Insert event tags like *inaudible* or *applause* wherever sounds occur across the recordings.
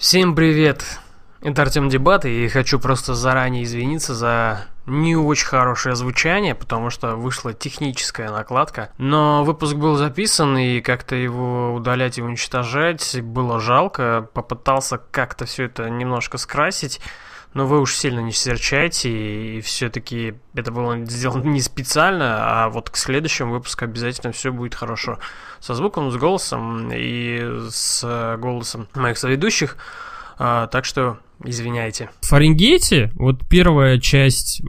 Всем привет! Это Артем Дебат, и хочу просто заранее извиниться за не очень хорошее звучание, потому что вышла техническая накладка. Но выпуск был записан, и как-то его удалять и уничтожать было жалко. Попытался как-то все это немножко скрасить, но вы уж сильно не серчайте, и все-таки это было сделано не специально, а вот к следующему выпуску обязательно все будет хорошо. Со звуком, с голосом и с голосом моих соведущих. А, так что извиняйте. В Фаренгейте, вот первая часть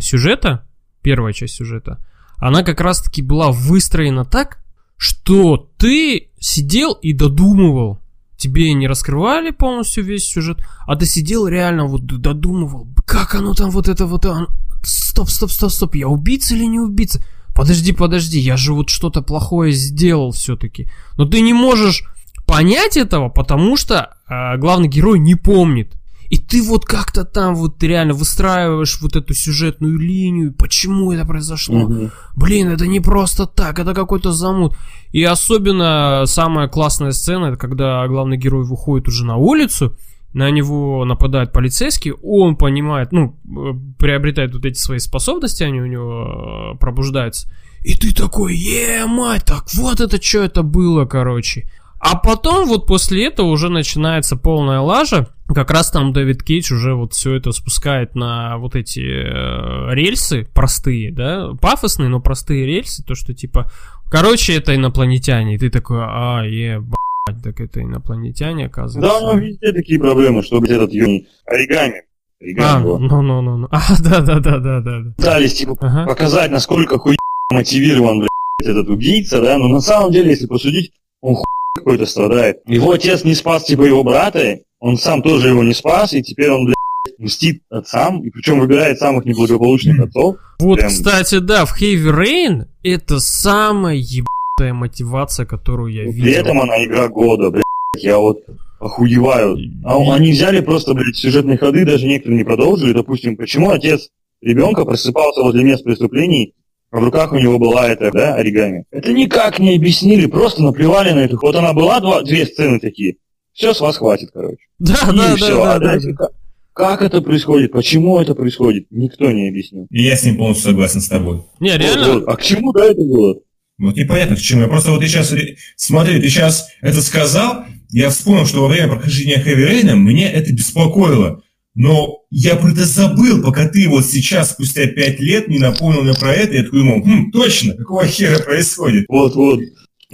сюжета, первая часть сюжета, она как раз-таки была выстроена так, что ты сидел и додумывал. Тебе не раскрывали полностью весь сюжет, а ты сидел реально вот додумывал, как оно там вот это вот... оно- Стоп, стоп, стоп, стоп, я убийца или не убийца? Подожди, подожди, я же вот что-то плохое сделал все-таки. Но ты не можешь понять этого, потому что э, главный герой не помнит. И ты вот как-то там вот реально выстраиваешь вот эту сюжетную линию, почему это произошло. Мгм. Блин, это не просто так, это какой-то замут. И особенно самая классная сцена, это когда главный герой выходит уже на улицу, на него нападает полицейский, он понимает, ну, э, приобретает вот эти свои способности, они у него э, пробуждаются. И ты такой, е, мать, так вот это что это было, короче. А потом вот после этого уже начинается полная лажа. Как раз там Дэвид Кейдж уже вот все это спускает на вот эти э, рельсы простые, да, пафосные, но простые рельсы, то что типа, короче, это инопланетяне, и ты такой, а, ебать, так это инопланетяне, Да, оказывается. у него везде такие проблемы, что блядь, этот юный оригами. А, Оригами его. ну, ну, ну, ну. А, *laughs* да, да, да, да, да. да. Пытались, типа, Ага. показать, насколько хуй мотивирован, блядь, этот убийца, да, но на самом деле, если посудить, он хуй какой-то страдает. Его отец не спас, типа, его брата, он сам тоже его не спас, и теперь он, блядь, мстит отцам, и причем выбирает самых неблагополучных отцов. Вот, Прям- кстати, да, в Heavy Rain это самая ебатая мотивация, которую я При видел. этом она игра года, блядь, я вот охуеваю. А он- они взяли просто, блядь, сюжетные ходы, даже некоторые не продолжили. Допустим, почему отец ребенка просыпался возле мест преступлений, а в руках у него была эта, да, оригами. Это никак не объяснили, просто наплевали на эту. Вот она была два, две сцены такие. Все, с вас хватит, короче. *laughs* Да, И да, да, всё. да, а да, дальше да. как, как это происходит, почему это происходит, никто не объяснил. И я с ним полностью согласен с тобой. Не, реально, Вот, вот. А к чему да это было? Вот непонятно к чему. Я просто вот ты сейчас, смотри, ты сейчас это сказал, я вспомнил, что во время прохождения Heavy Rain меня это беспокоило. Но я про это забыл, пока ты вот сейчас, спустя пять лет, не напомнил мне про это, и я такой думал, хм, точно, какого хера происходит? Вот, вот.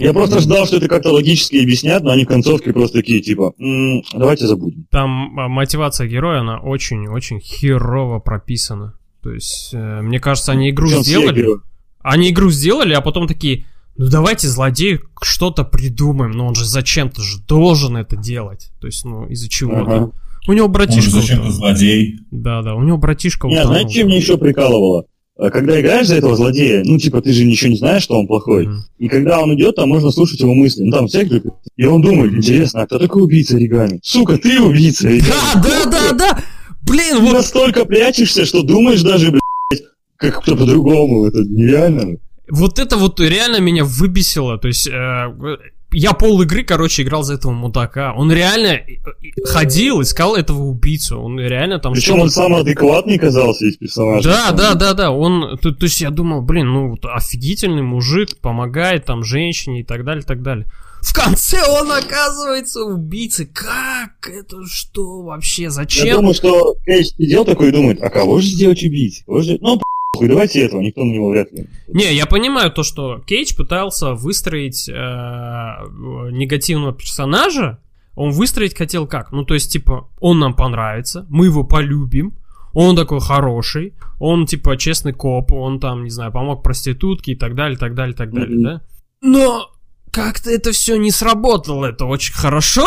Я просто ждал, что это как-то логически объяснят, но они в концовке просто такие, типа, «М, давайте забудем. там а, мотивация героя, она очень-очень херово прописана. То есть, э, мне кажется, они игру Причем сделали, они игру сделали, а потом такие, ну давайте злодею что-то придумаем, но он же зачем-то же должен это делать. То есть, ну, из-за чего-то. Ага. У него Он братишка... зачем-то утонул. злодей. Да, да, у него братишка Не, утонул. знаете, что меня еще прикалывало? А Когда играешь за этого злодея, ну, типа, ты же ничего не знаешь, что он плохой. Мгм. И когда он идет, там можно слушать его мысли. Ну, там текст, говорит, и он думает, интересно, а кто такой убийца оригами? Сука, ты убийца оригами. Да, да, да, да! Блин, Ты вот настолько прячешься, что думаешь даже, блядь, как кто по-другому. Это нереально. Вот это вот реально меня выбесило. То есть э, я пол игры, короче, играл за этого мудака. Он реально э, э, ходил, искал этого убийцу. Он реально там Причем он сам адекватный казался из персонажа. Да, да, да, да. Он. То, то есть я думал, блин, ну офигительный мужик, помогает там женщине и так далее, так далее. В конце он оказывается убийцей. Как? Это что вообще? Я Зачем? думаю, что Кейдж сидел такой и думает, а кого же сделать убийцей? Же... Ну, похуй, давайте этого, никто на него вряд ли. Не, я понимаю то, что Кейдж пытался выстроить э, негативного персонажа. Он выстроить хотел как? Ну, то есть, типа, он нам понравится, мы его полюбим, он такой хороший, он, типа, честный коп, он там, не знаю, помог проститутке и так далее, так далее, так далее, Мгм. да? Но как-то это все не сработало, это очень хорошо.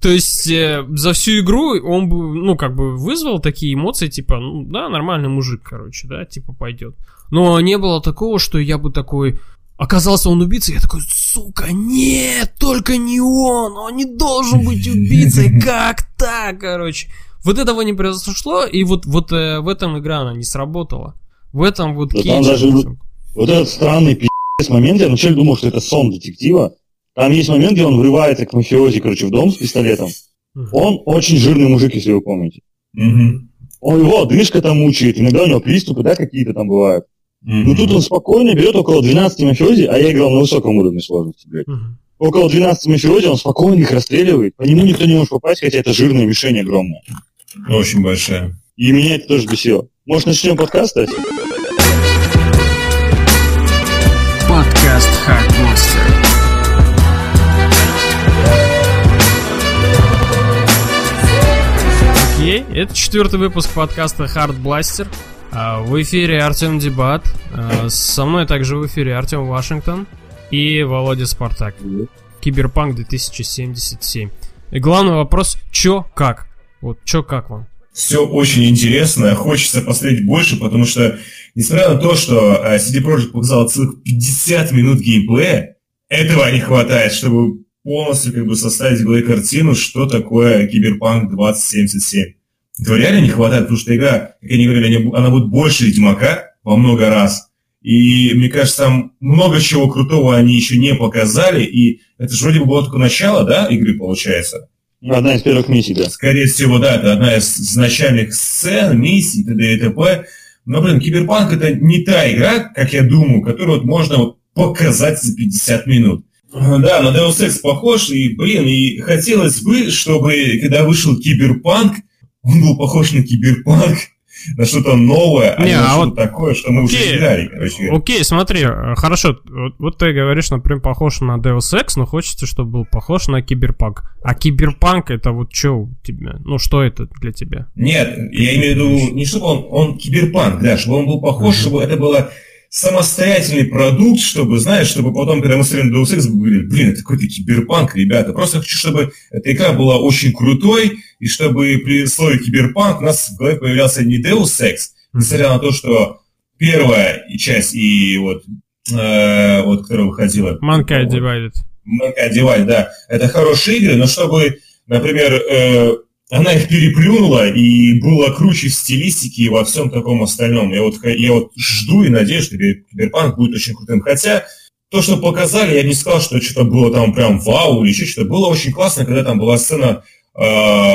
То есть э, за всю игру он бы, ну, как бы вызвал такие эмоции, типа, ну, да, нормальный мужик, короче, да, типа, пойдет. Но не было такого, что я бы такой... Оказался он убийцей, я такой, сука, нет, только не он, он не должен быть убийцей, *laughs* как так, короче. Вот этого не произошло, и вот, вот э, в этом игра она не сработала. В этом вот Да там даже Вот этот странный пи***ц момент, я вначале думал, что это сон детектива. Там есть момент, где он врывается к мафиози, короче, в дом с пистолетом. Он очень жирный мужик, если вы помните. Мгм. Он его одышка там мучает, иногда у него приступы, да, какие-то там бывают. Мгм. Ну тут он спокойно берет около 12 мафиози, а я играл на высоком уровне сложности, блядь. Мгм. Около 12 мафиози он спокойно их расстреливает. По нему никто не может попасть, хотя это жирная мишень огромная. Очень большая. И меня это тоже бесило. Может, начнем подкаст, Ася? Подкаст Хардмастер. Это четвертый выпуск подкаста Hard Blaster. А, В эфире Артем Дебат. А, Со мной также в эфире Артем Вашингтон и Володя Спартак. Киберпанк 2077. И главный вопрос, чё, как? Вот, чё, как вам? Все очень интересно, хочется посмотреть больше, потому что, несмотря на то, что э, CD Projekt показал целых 50 минут геймплея, этого не хватает, чтобы полностью как бы составить в голове картину, что такое Киберпанк 2077. Этого реально не хватает, потому что игра, как они говорили, она будет больше Ведьмака во много раз. И мне кажется, там много чего крутого они еще не показали, и это же вроде бы было только начало, да, игры получается? Одна из первых миссий, да. Скорее всего, да, это одна из изначальных сцен, миссий, т.д. и т.п. Но, блин, Киберпанк это не та игра, как я думаю, которую вот можно вот показать за 50 минут. Да, на Deus Ex похож, и, блин, и хотелось бы, чтобы, когда вышел Киберпанк, он был похож на Киберпанк, на что-то новое, а Не, не а на что-то вот- такое, что мы уже Окей. играли, короче. Окей, смотри, э, хорошо, вот, вот ты говоришь, например, похож на Deus Ex, но хочется, чтобы был похож на Киберпанк. А Киберпанк это вот что у тебя? Ну, что это для тебя? Нет, я имею в виду не чтобы он, он киберпанк, да, чтобы он был похож, чтобы это было самостоятельный продукт, чтобы, знаешь, чтобы потом, когда мы смотрели Deus Ex, мы говорили, блин, это какой-то киберпанк, ребята. Просто хочу, чтобы эта игра была очень крутой, и чтобы при слове киберпанк у нас в голове появлялся не Deus Ex, несмотря на то, что первая часть и вот, э, вот которая выходила... Mankind Divided. Mankind Divide, да, это хорошие игры, но чтобы, например, э, она их переплюнула и была круче в стилистике и во всем таком остальном. Я вот, я вот жду и надеюсь, что Кибер- Киберпанк будет очень крутым. Хотя то, что показали, я не сказал, что что-то было там прям вау или еще что-то. Было очень классно, когда там была сцена э,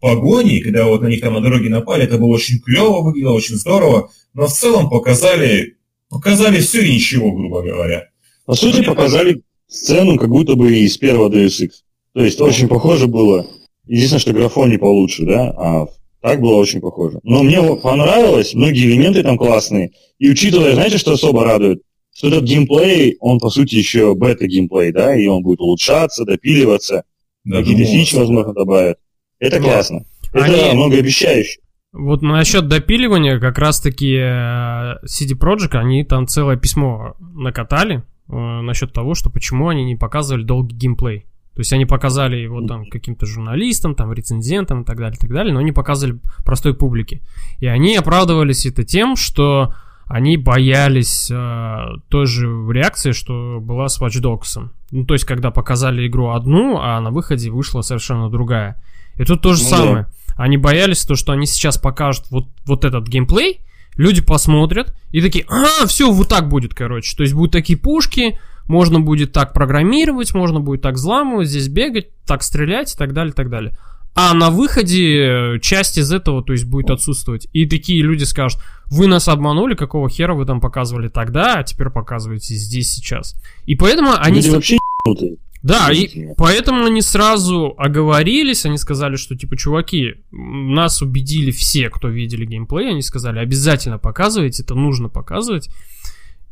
погони, когда вот на них там на дороге напали, это было очень клево, выглядело очень здорово, но в целом показали, показали все и ничего, грубо говоря. По сути, показали сцену, как будто бы из первого Deus Ex. То есть очень похоже было. Единственное, что графон не получше, да, а так было очень похоже. Но мне понравилось, многие элементы там классные. И учитывая, знаете, что особо радует? Что этот геймплей, он по сути еще бета-геймплей, да, и он будет улучшаться, допиливаться, Да, какие-то фичи, возможно, добавят. Это Да. классно. Это Они- многообещающе. Вот насчет допиливания, как раз-таки э, CD Projekt, они там целое письмо накатали э, насчет того, что почему они не показывали долгий геймплей. То есть они показали его там каким-то журналистам, там рецензентам и так далее, и так далее, но не показывали простой публике. И они оправдывались это тем, что они боялись э, той же реакции, что была с Watch Dogs. Ну, то есть, когда показали игру одну, а на выходе вышла совершенно другая. И тут то же Ну да. самое. Они боялись то, что они сейчас покажут вот, вот этот геймплей, люди посмотрят и такие, а, все, вот так будет, короче. То есть будут такие пушки, можно будет так программировать, можно будет так взламывать, здесь бегать, так стрелять и так далее, и так далее. А на выходе э, часть из этого, то есть, будет отсутствовать. И такие люди скажут, вы нас обманули, какого хера вы там показывали тогда, а теперь показываете здесь сейчас. И поэтому они... Люди вообще. Да, и поэтому они сразу оговорились, они сказали, что типа, чуваки, нас убедили все, кто видели геймплей, они сказали, обязательно показывайте, это нужно показывать,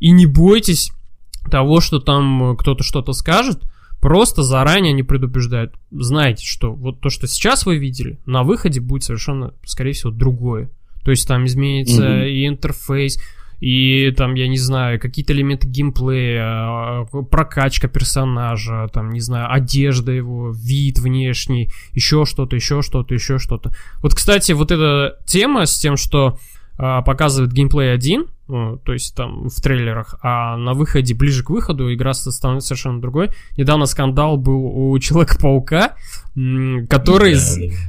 и не бойтесь того, что там э, кто-то что-то скажет, просто заранее они предупреждают. Знаете, что вот то, что сейчас вы видели, на выходе будет совершенно, скорее всего, другое. То есть там изменится Мгм. и интерфейс, и там, я не знаю, какие-то элементы геймплея, э, прокачка персонажа, там, не знаю, одежда его, вид внешний, еще что-то, еще что-то, еще что-то. Вот, кстати, вот эта тема с тем, что а, показывает геймплей один, ну, то есть там в трейлерах, а на выходе, ближе к выходу, игра становится совершенно другой. Недавно скандал был у *laughs* Человека-паука, который...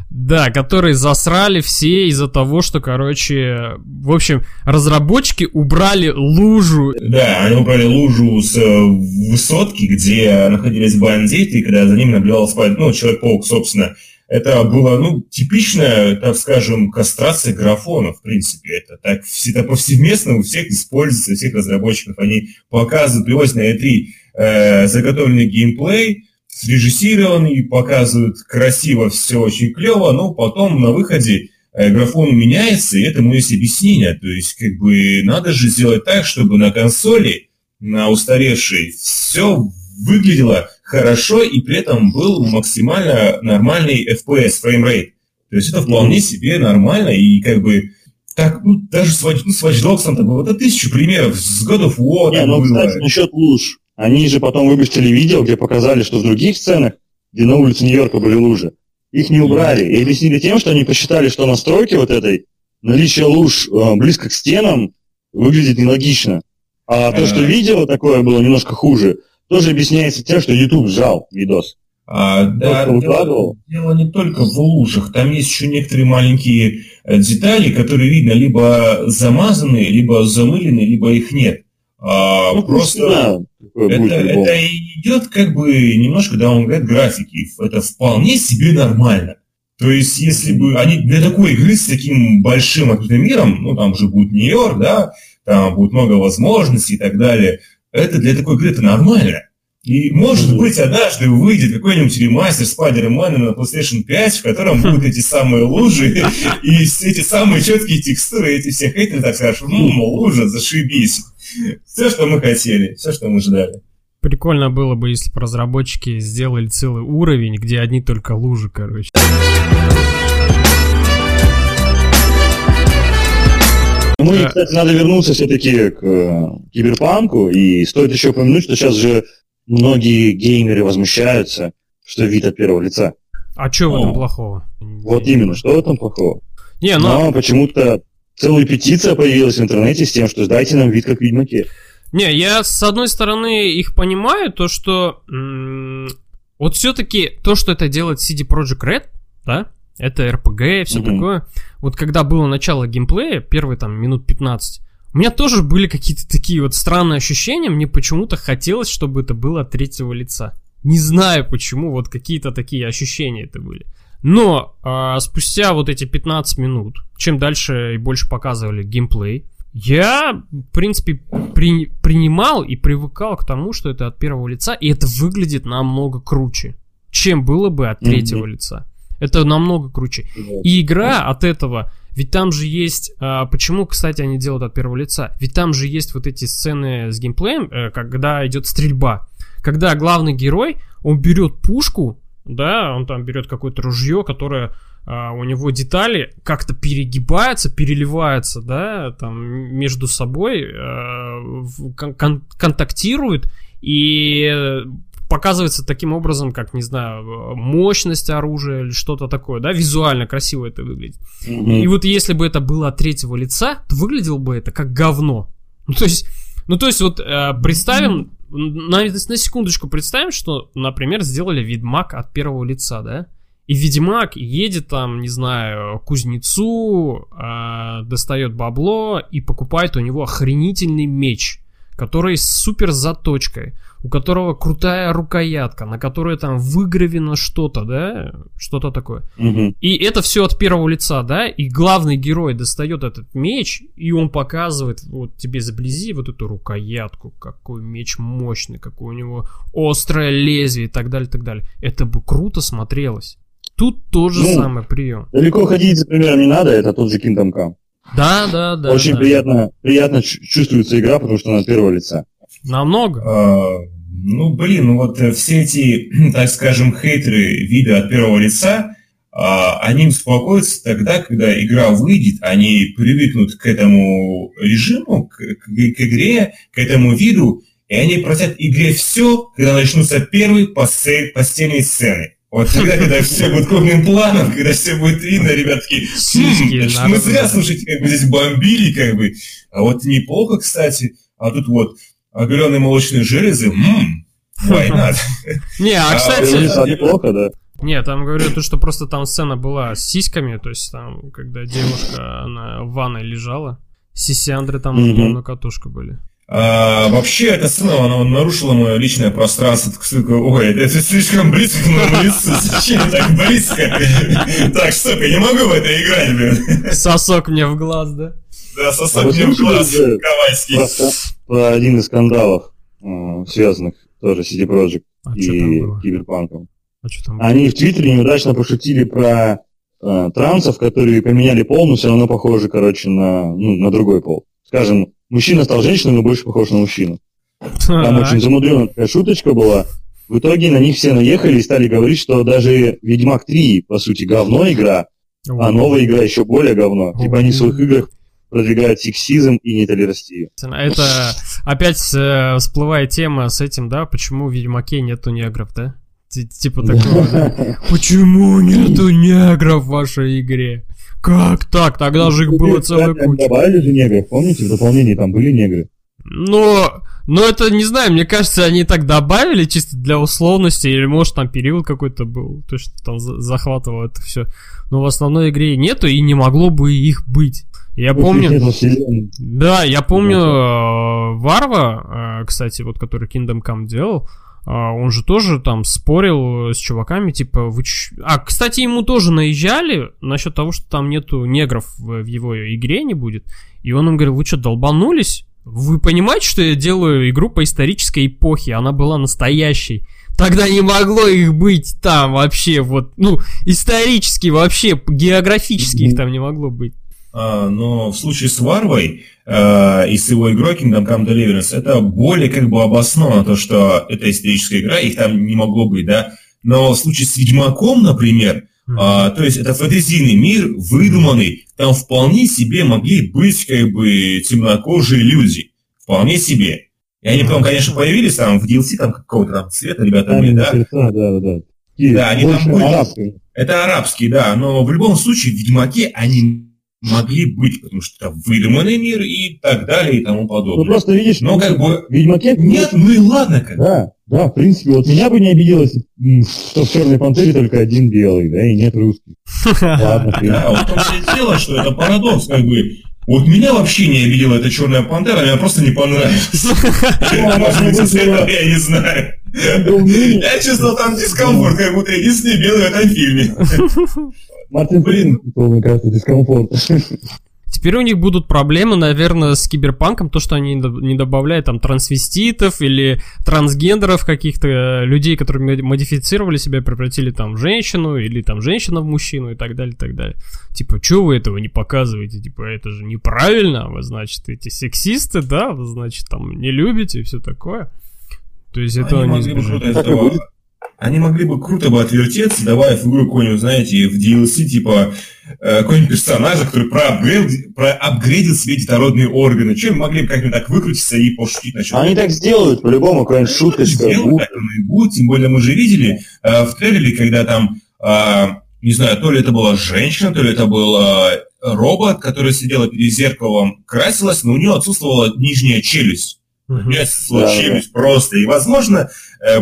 Да, которые засрали все из-за того, что, короче, в общем, разработчики убрали лужу. Да, они убрали лужу с э, высотки, где находились бандиты, и когда за ними наблюдался, ну, Человек-паук, собственно, это была, ну, типичная, так скажем, кастрация графона, в принципе. Это так всегда повсеместно у всех используется, у всех разработчиков. Они показывают, привозят на E3 э, заготовленный геймплей, срежиссированный, показывают красиво, все очень клево, но потом на выходе э, графон меняется, и этому есть объяснение. То есть, как бы, надо же сделать так, чтобы на консоли, на устаревшей, все выглядело хорошо и при этом был максимально нормальный FPS, фреймрейт. То есть это вполне себе нормально и как бы так, ну, даже с, Watch, ну, с Watch Dogs там, вот это тысячу примеров, с God of War Не, ну, было. кстати, насчет луж. Они же потом выпустили видео, где показали, что в других сценах, где на улице Нью-Йорка были лужи, их не убрали. И объяснили тем, что они посчитали, что настройки вот этой, наличие луж э, близко к стенам, выглядит нелогично. А то, что видео такое было немножко хуже, тоже объясняется тем, что YouTube сжал видос. А, да, дело, дело не только в лужах, там есть еще некоторые маленькие э, детали, которые видно либо замазаны, либо замылены, либо их нет. А, ну, просто да, это, это идет как бы немножко даунгрейд графики. Это вполне себе нормально. То есть, если бы они для такой игры с таким большим открытым миром, ну там уже будет Нью-Йорк, да, там будет много возможностей и так далее, это для такой игры это нормально. И может быть однажды выйдет какой-нибудь ремастер Spider-Man на PlayStation 5, в котором будут эти самые лужи *laughs* и эти самые четкие текстуры, эти все хейтеры так скажут, ну, лужа, зашибись. Все, что мы хотели, все, что мы ждали. Прикольно было бы, если бы разработчики сделали целый уровень, где одни только лужи, короче. Ну и, кстати, надо вернуться все-таки к э, киберпанку, и стоит еще упомянуть, что сейчас же многие геймеры возмущаются, что вид от первого лица. А что в этом ну, плохого? Вот именно, что в этом плохого? Не, но... Ну, но почему-то целая петиция появилась в интернете с тем, что дайте нам вид как Ведьмаке. Не, я с одной стороны их понимаю, то что м- вот все-таки то, что это делает CD Projekt Red, да, это RPG и все mm-hmm. такое. Вот когда было начало геймплея, первые там минут 15, у меня тоже были какие-то такие вот странные ощущения. Мне почему-то хотелось, чтобы это было от третьего лица. Не знаю почему, вот какие-то такие ощущения это были. Но а, спустя вот эти 15 минут, чем дальше и больше показывали геймплей, я, в принципе, при, принимал и привыкал к тому, что это от первого лица, и это выглядит намного круче, чем было бы от третьего mm-hmm. лица. Это намного круче. И игра от этого ведь там же есть... А, почему, кстати, они делают от первого лица? Ведь там же есть вот эти сцены с геймплеем, э, когда идет стрельба. Когда главный герой, он берет пушку, да, он там берет какое-то ружье, которое а, у него детали как-то перегибаются, переливаются, да, там между собой, а, кон- контактируют, и показывается таким образом, как, не знаю, мощность оружия или что-то такое, да, визуально красиво это выглядит. Mm-hmm. И вот если бы это было от третьего лица, то выглядело бы это как говно. Ну, то есть, ну, то есть вот э, представим, mm-hmm. на, на секундочку представим, что, например, сделали Ведьмак от первого лица, да, и Ведьмак едет там, не знаю, кузнецу, э, достает бабло и покупает у него охренительный меч, который с супер заточкой у которого крутая рукоятка, на которой там выгравено что-то, да, что-то такое. Угу. И это все от первого лица, да, и главный герой достает этот меч, и он показывает вот тебе заблизи вот эту рукоятку, какой меч мощный, какой у него острое лезвие и так далее, и так далее. Это бы круто смотрелось. Тут тоже ну, самый прием. Далеко ходить за примером не надо, это тот же Kingdom Come. Да, да, да. Очень да. приятно, приятно чувствуется игра, потому что она от первого лица. Намного. Ну, блин, ну вот э, все эти, *clears throat* так скажем, хейтеры вида от первого лица, а, они успокоятся тогда, когда игра выйдет, они привыкнут к этому режиму, к, к, к игре, к этому виду, и они просят игре все, когда начнутся первые постельные сцены. Вот тогда, *laughs* когда все будет крупным планом, когда все будет видно, ребятки, мы зря, слушайте, как бы здесь бомбили, как бы. А вот неплохо, кстати. А тут вот оголенные молочные железы, ммм, why not? *laughs* Не, а, кстати... Неплохо, да. Не, там говорю то, что просто там сцена была с сиськами, то есть там, когда девушка, она в ванной лежала, сисяндры там mm-hmm. на катушка были. А, вообще, эта сцена, она нарушила мое личное пространство. Ой, это, это слишком близко к моему лицу. Зачем так близко? Так, стоп, я не могу в это играть, блин. Сосок мне в глаз, да? Да, сосок мне в глаз, Ковальский. Про один из скандалов, э, связанных тоже CD Projekt А и? Киберпанком. А что там было? Они в Твиттере неудачно пошутили про э, трансов, которые поменяли пол, но все равно похожи, короче, на, ну, на другой пол. Скажем, мужчина стал женщиной, но больше похож на мужчину. Там очень *laughs* замудренная такая шуточка была. В итоге на них все наехали и стали говорить, что даже Ведьмак 3, по сути, говно игра, а новая игра еще более говно. Типа они в своих играх продвигают сексизм и нетолерастию. Это опять э, всплывает тема с этим, да? Почему в Ведьмаке нету негров, да? Ти- Типа такого, да? *laughs* Почему нету негров в вашей игре? Как так? Тогда же их было целая куча. Добавили же негров, помните, в дополнении там были негры. Но, но это, не знаю, мне кажется, они так добавили чисто для условности, или может там период какой-то был, то, что там за- захватывало это все. Но в основной игре нету и не могло бы их быть. Я помню... Да, я помню э, Варва, э, кстати, вот который Kingdom Come делал, э, он же тоже там спорил с чуваками, типа, вы ч- А, кстати, ему тоже наезжали насчет того, что там нету негров в, в его игре не будет. И он им говорил, вы что, долбанулись? Вы понимаете, что я делаю игру по исторической эпохе? Она была настоящей. Тогда не могло их быть там вообще, вот, ну, исторически вообще, географически их там не могло быть. А, но в случае с Варвой э, и с его игрой Kingdom Come Deliverance это более как бы обосновано, то, что это историческая игра, их там не могло быть, да. Но в случае с Ведьмаком, например, а, то есть это фэнтезийный мир, выдуманный, там вполне себе могли быть как бы темнокожие люди. Вполне себе. И они потом, конечно, появились там в DLC там какого-то там цвета, ребята были, да. да, да, да. Такие Да, они там были. арабские. Это арабский, да, но в любом случае в Ведьмаке они могли быть, потому что это выдуманный мир и так далее и тому Ну подобное. просто видишь, Но как бы... Ведьмаке... Нет, ну и ладно как. Да, да, в принципе, вот меня бы не обидело, если, м, что в Черной Пантере только один белый, да, и нет русских. *laughs* Ладно. Да, вот в том все и дело, что это парадокс, как бы. Вот меня вообще не обидела эта черная пантера, она мне просто не понравилась. *laughs* Может быть, из этого я не знаю. Я чувствовал там дискомфорт, как будто единственный белый в этом фильме. *laughs* Мартин Фрин, мне кажется, дискомфорт. Теперь у них будут проблемы, наверное, с киберпанком, то, что они не доб- не добавляют там трансвеститов или трансгендеров каких-то э, людей, которые моди- модифицировали себя, превратили там в женщину или там женщина в мужчину и так далее, и так далее. Типа, что вы этого не показываете? Типа, это же неправильно, вы, значит, эти сексисты, да, вы, значит, там не любите и все такое. То есть этого Они могли бы круто из этого-. Они могли бы круто бы отвертеться, добавив в игру какой-нибудь, знаете, в DLC, типа, э, какой-нибудь персонажа, который проапгрейдил, проапгрейдил себе детородные органы. Чем могли бы как-нибудь так выкрутиться и пошутить насчет Они так сделают, по-любому, какая-нибудь шуточка Сделано будет. тем более мы же видели э, в трейлере, когда там, э, не знаю, то ли это была женщина, то ли это был э, робот, который сидела перед зеркалом, красилась, но у нее отсутствовала нижняя челюсть. У Мгм. нее отсутствовала Да, да. челюсть просто. И, возможно,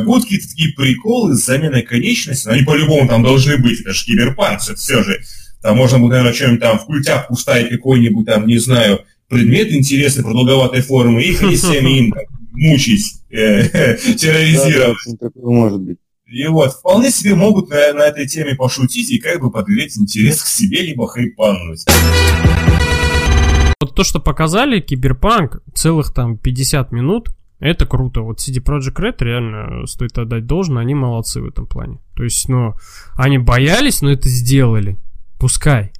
будут какие-то такие приколы с заменой конечности, но они по-любому там должны быть, это же киберпанк, все же. Там можно будет, наверное, что-нибудь там в культяпку ставить какой-нибудь там, не знаю, предмет интересный, продолговатой формы, и ходить *laughs* всеми им мучить, э, *laughs* терроризировать. может быть. И вот, вполне себе могут на, на этой теме пошутить и как бы подгреть интерес к себе, либо хайпануть. Вот то, что показали, Киберпанк, целых там 50 минут, это круто. Вот CD Projekt Red реально стоит отдать должное, они молодцы в этом плане. То есть, ну, они боялись, но это сделали. Пускай.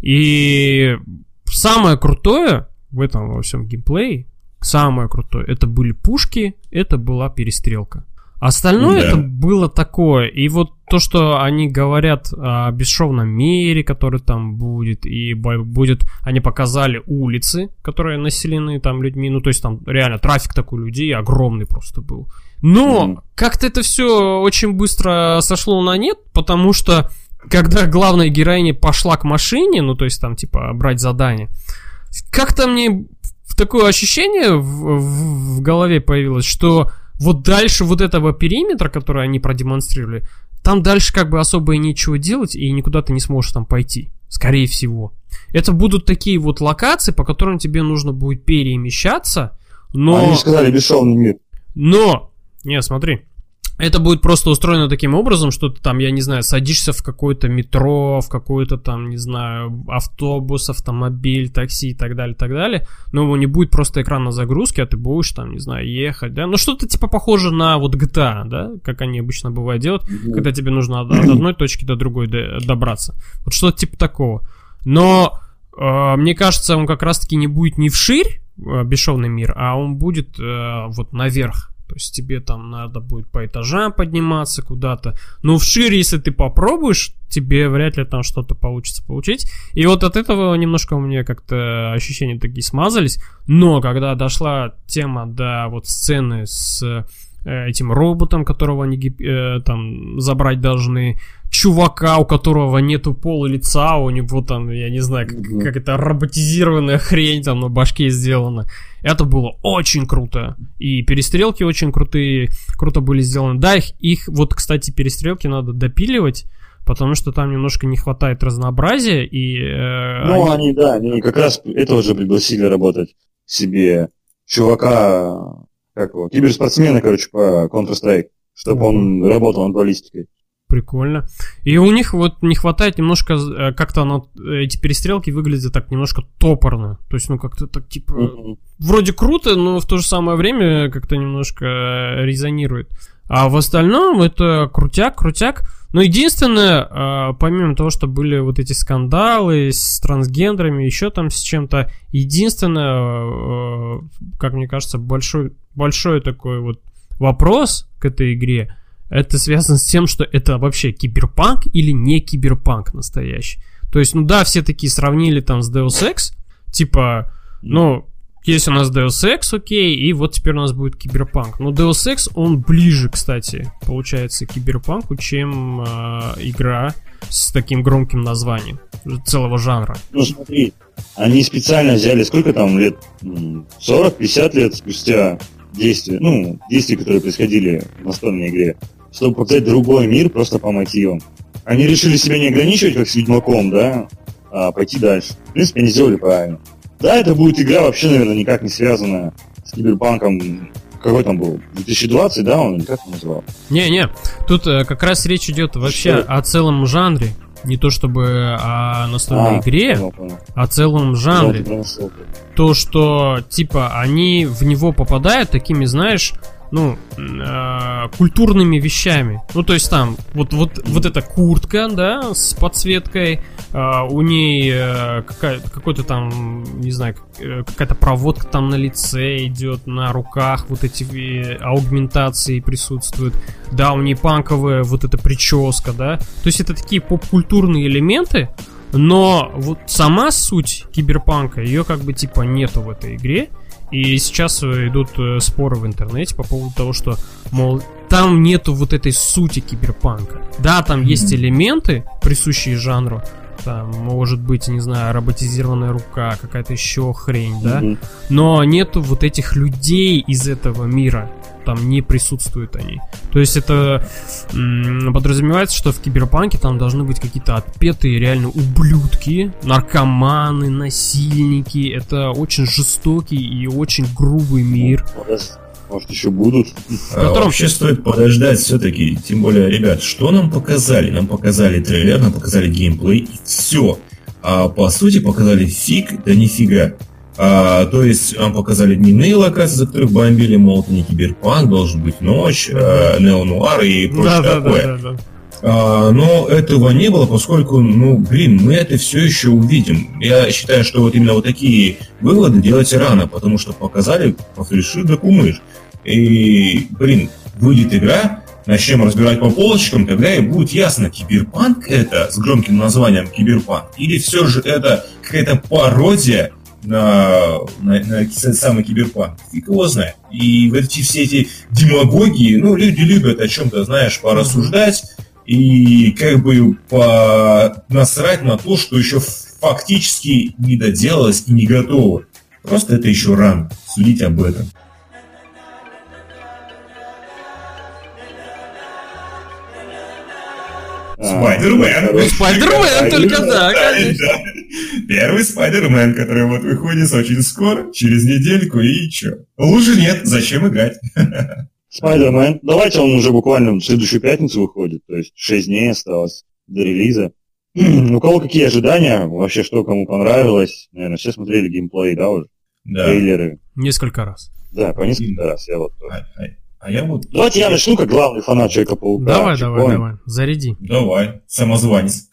И самое крутое в этом во всем геймплее, самое крутое, это были пушки, это была перестрелка. Остальное Да. это было такое. И вот то, что они говорят о бесшовном мире, который там будет, и будет, они показали улицы, которые населены там людьми, ну то есть там реально трафик такой людей огромный просто был. Но как-то это все очень быстро сошло на нет, потому что когда главная героиня пошла к машине, ну то есть там типа брать задание, как-то мне такое ощущение в, в- в голове появилось, что вот дальше вот этого периметра, который они продемонстрировали, там дальше как бы особо и нечего делать, и никуда ты не сможешь там пойти. Скорее всего. Это будут такие вот локации, по которым тебе нужно будет перемещаться, Но... Они же сказали бесшовный мир. Но, не, смотри, это будет просто устроено таким образом, что ты там, я не знаю, садишься в какое-то метро, в какой-то там, не знаю, автобус, автомобиль, такси и так далее, так далее. Но его не будет просто экрана загрузки, а ты будешь там, не знаю, ехать, да. Ну что-то типа похоже на вот GTA, да, как они обычно бывают делать, когда тебе нужно от, от одной точки до другой до- добраться. Вот что-то типа такого. Но э, мне кажется, он как раз-таки не будет не вширь, э, бесшовный мир, а он будет э, вот наверх. То есть тебе там надо будет по этажам подниматься куда-то. Но вширь, если ты попробуешь, тебе вряд ли там что-то получится получить. И вот от этого немножко у меня как-то ощущения такие смазались. Но когда дошла тема до вот сцены с э, этим роботом, которого они э, там забрать должны, чувака, у которого нету пола лица, у него там, я не знаю, как, Мгм. как это роботизированная *laughs* хрень там на башке сделана. Это было очень круто. И перестрелки очень крутые, круто были сделаны. Да, их, их вот, кстати, перестрелки надо допиливать, потому что там немножко не хватает разнообразия, и... э, Ну, они- они, да, они как раз этого же пригласили работать себе чувака, как его, киберспортсмена, короче, по Counter-Strike, чтобы он работал над баллистикой. Прикольно. И у них вот не хватает немножко, э, как-то оно, эти перестрелки выглядят так немножко топорно. То есть, ну, как-то так, типа, вроде круто, но в то же самое время как-то немножко э, резонирует. А в остальном это крутяк, крутяк. Но единственное, э, помимо того, что были вот эти скандалы с трансгендерами, еще там с чем-то, единственное, э, как мне кажется, большой, большой такой вот вопрос к этой игре, это связано с тем, что это вообще киберпанк или не киберпанк настоящий. То есть, ну да, все такие сравнили там с Deus Ex, типа, ну, есть у нас Deus Ex, окей, и вот теперь у нас будет Киберпанк. Но Deus Ex, он ближе, кстати, получается, к Киберпанку, чем э, игра с таким громким названием целого жанра. Ну, смотри, они специально взяли, сколько там лет, м, 40-50 лет спустя действия, ну, действия, которые происходили в настольной игре, чтобы показать другой мир просто по мотивам. Они решили себя не ограничивать, как с Ведьмаком, да, а пойти дальше. В принципе, они сделали правильно. Да, это будет игра вообще, наверное, никак не связанная с Киберпанком. Какой там был? 2020, да, он или как он называл? Не-не, тут э, как раз речь идет вообще Что? о целом жанре. Не то чтобы о настольной А, игре, понял, понял. о целом жанре. То, что, типа, они в него попадают такими, знаешь, ну, э, культурными вещами. Ну, то есть там, вот, вот, вот эта куртка, да, с подсветкой, э, у ней э, какой-то там, не знаю, э, какая-то проводка там на лице идет, на руках вот эти э, аугментации присутствуют. Да, у нее панковая вот эта прическа, да. То есть это такие поп-культурные элементы, но вот сама суть киберпанка, ее как бы типа нету в этой игре. И сейчас э, идут э, споры в интернете по поводу того, что, мол, там нету вот этой сути киберпанка. Да, там есть элементы, присущие жанру. Там, может быть, не знаю, роботизированная рука, какая-то еще хрень, да. Мгм. Но нету вот этих людей из этого мира. Там не присутствуют они. То есть это м, подразумевается, что в киберпанке там должны быть какие-то отпетые реально ублюдки, наркоманы, насильники. Это очень жестокий и очень грубый мир. Может, еще будут? А котором- Вообще стоит подождать все-таки. Тем более, ребят, что нам показали? Нам показали трейлер, нам показали геймплей и все. А по сути показали фиг, да нифига. А, то есть нам показали дневные локации, за которых бомбили, мол, это не киберпанк, должен быть ночь, а, неонуар и прочее такое. да. А, но этого не было, поскольку, ну, блин, мы это все еще увидим. Я считаю, что вот именно вот такие выводы делать рано, потому что показали пофлеши да кумыш. И, блин, выйдет игра, начнем разбирать по полочкам, тогда и будет ясно, киберпанк это с громким названием киберпанк, или все же это какая-то пародия на, на, на самый киберпанк. Фиг его знает. И вот эти все эти демагогии, ну, люди любят о чем-то, знаешь, порассуждать, и как бы по... насрать на то, что еще фактически не доделалось и не готово. Просто это еще рано судить об этом. А, Спайдермен. Спайдермен только, Да, конечно. Первый Спайдермен, который вот выходит очень скоро, через недельку, и чё? Лучше нет, зачем играть? Спайдермен. Давайте он уже буквально в следующую пятницу выходит, то есть 6 дней осталось до релиза. *clears throat* У кого какие ожидания? Вообще, что кому понравилось? Наверное, все смотрели геймплей, да, уже? Да. Трейлеры. Несколько раз. Да, по несколько раз. Я вот... А, а- а я вот... Давайте я начну как главный фанат Человека-паука. давай, давай, Чекоин. давай. Заряди. Давай, самозванец.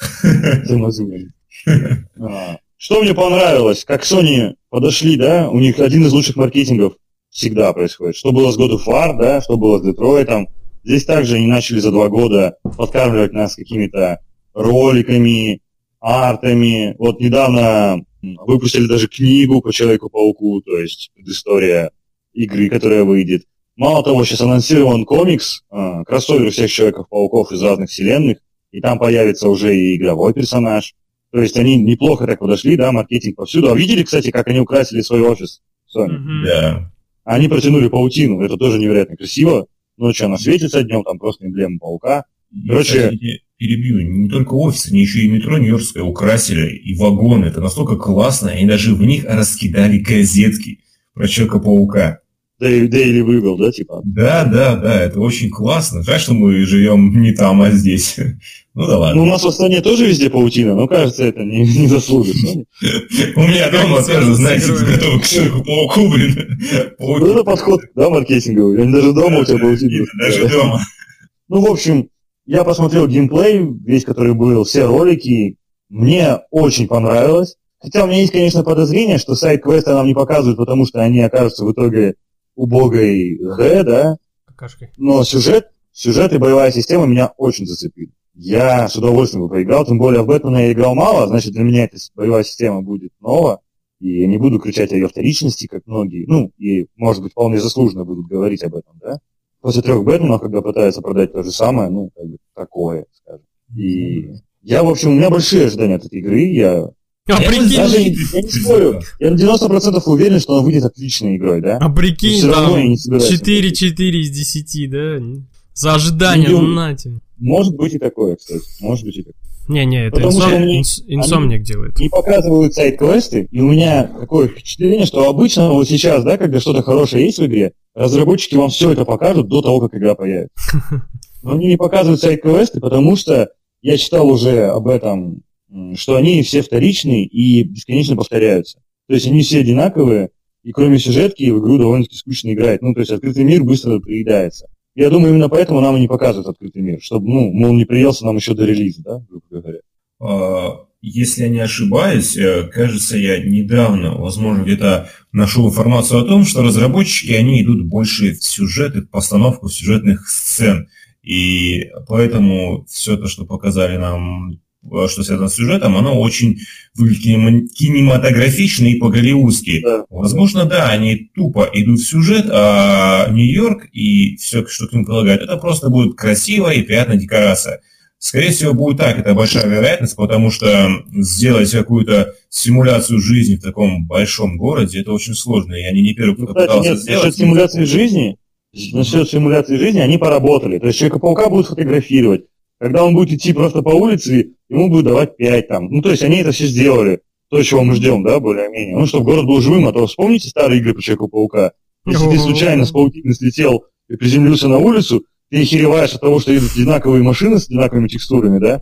Самозванец. *laughs* А, Что мне понравилось, как Sony подошли, да, у них один из лучших маркетингов всегда происходит. Что было с of War, да, что было с Детройтом. Здесь также они начали за два года подкармливать нас какими-то роликами, артами. Вот недавно выпустили даже книгу по Человеку-пауку, то есть история игры, которая выйдет. Мало того, сейчас анонсирован комикс, а, кроссовер всех Человеков-пауков из разных вселенных, и там появится уже и игровой персонаж. То есть они неплохо так подошли, да, маркетинг повсюду. А видели, кстати, как они украсили свой офис? Sony? Мгм. Да. Они протянули паутину, это тоже невероятно красиво. Ночью она светится, днем там просто эмблема паука. Короче- кстати, я перебью, не только офис, они еще и метро Нью-Йоркское украсили, и вагоны. Это настолько классно, они даже в них раскидали газетки про Человека-паука. Дейли выбыл, да, типа? Да, да, да, это очень классно. Жаль, что мы живем не там, а здесь. *laughs* Ну да Ну, у ладно. нас в Астане тоже везде паутина, но кажется, это не, не Sony. *laughs* У меня дома тоже, знаете, готовы к Человеку-пауку, блин. Это подход, да, маркетинговый. Они даже дома у тебя паутина. Даже дома. *laughs* Ну, в общем, я посмотрел геймплей, весь, который был, все ролики. Мне очень понравилось. Хотя у меня есть, конечно, подозрение, что сайт-квесты нам не показывают, потому что они окажутся в итоге убогой Г, да, Какашкой. но сюжет, сюжет и боевая система меня очень зацепили. Я с удовольствием бы поиграл, тем более в Бэтмена я играл мало, значит для меня эта боевая система будет нова, и я не буду кричать о ее вторичности, как многие, ну, и, может быть, вполне заслуженно будут говорить об этом, да? После трех Бэтменов, когда пытаются продать то же самое, ну, как бы, такое, скажем. И я, в общем, у меня большие ожидания от этой игры, я А Я прикинь, даже я не спорю, я на 90% уверен, что она выйдет отличной игрой, да? а прикинь, там не собираюсь 4, 4 из 10, да? За ожидание, Ну, на тебе. Может быть и такое, кстати, может быть и такое. Не-не, это инсомник делает. не показывают сайт-квесты, и у меня такое впечатление, что обычно вот сейчас, да, когда что-то хорошее есть в игре, разработчики вам все это покажут до того, как игра появится. *laughs* Но они не показывают сайт-квесты, потому что я читал уже об этом, что они все вторичные и бесконечно повторяются. То есть они все одинаковые, и кроме сюжетки в игру довольно-таки скучно играть. Ну, то есть открытый мир быстро приедается. Я думаю, именно поэтому нам и не показывают открытый мир, чтобы, ну, мол, не приелся нам еще до релиза, да, грубо говоря. А, Если я не ошибаюсь, э, кажется, я недавно, возможно, где-то нашел информацию о том, что разработчики, они идут больше в сюжеты, в постановку сюжетных сцен. И поэтому все то, что показали нам, что связано с сюжетом, оно очень выглядит кинема- кинематографично и по-голливудски. Да. Возможно, да, они тупо идут в сюжет, а Нью-Йорк и все, что к ним прилагают, это просто будет красиво и приятная декорация. Скорее всего, будет так, это большая вероятность, потому что сделать какую-то симуляцию жизни в таком большом городе, это очень сложно, и они не первый, кто Ну, кстати, пытался нет, сделать. насчет симуляции жизни, насчет симуляции жизни они поработали. То есть Человека-паука будут фотографировать. Когда он будет идти просто по улице, ему будут давать 5 там. Ну, то есть они это все сделали. То, чего мы ждем, да, более-менее. Ну, чтобы город был живым, а то вспомните старые игры по Человеку-паука. Если ты случайно с паутины слетел и приземлился на улицу, ты охереваешь от того, что идут одинаковые машины с одинаковыми текстурами, да?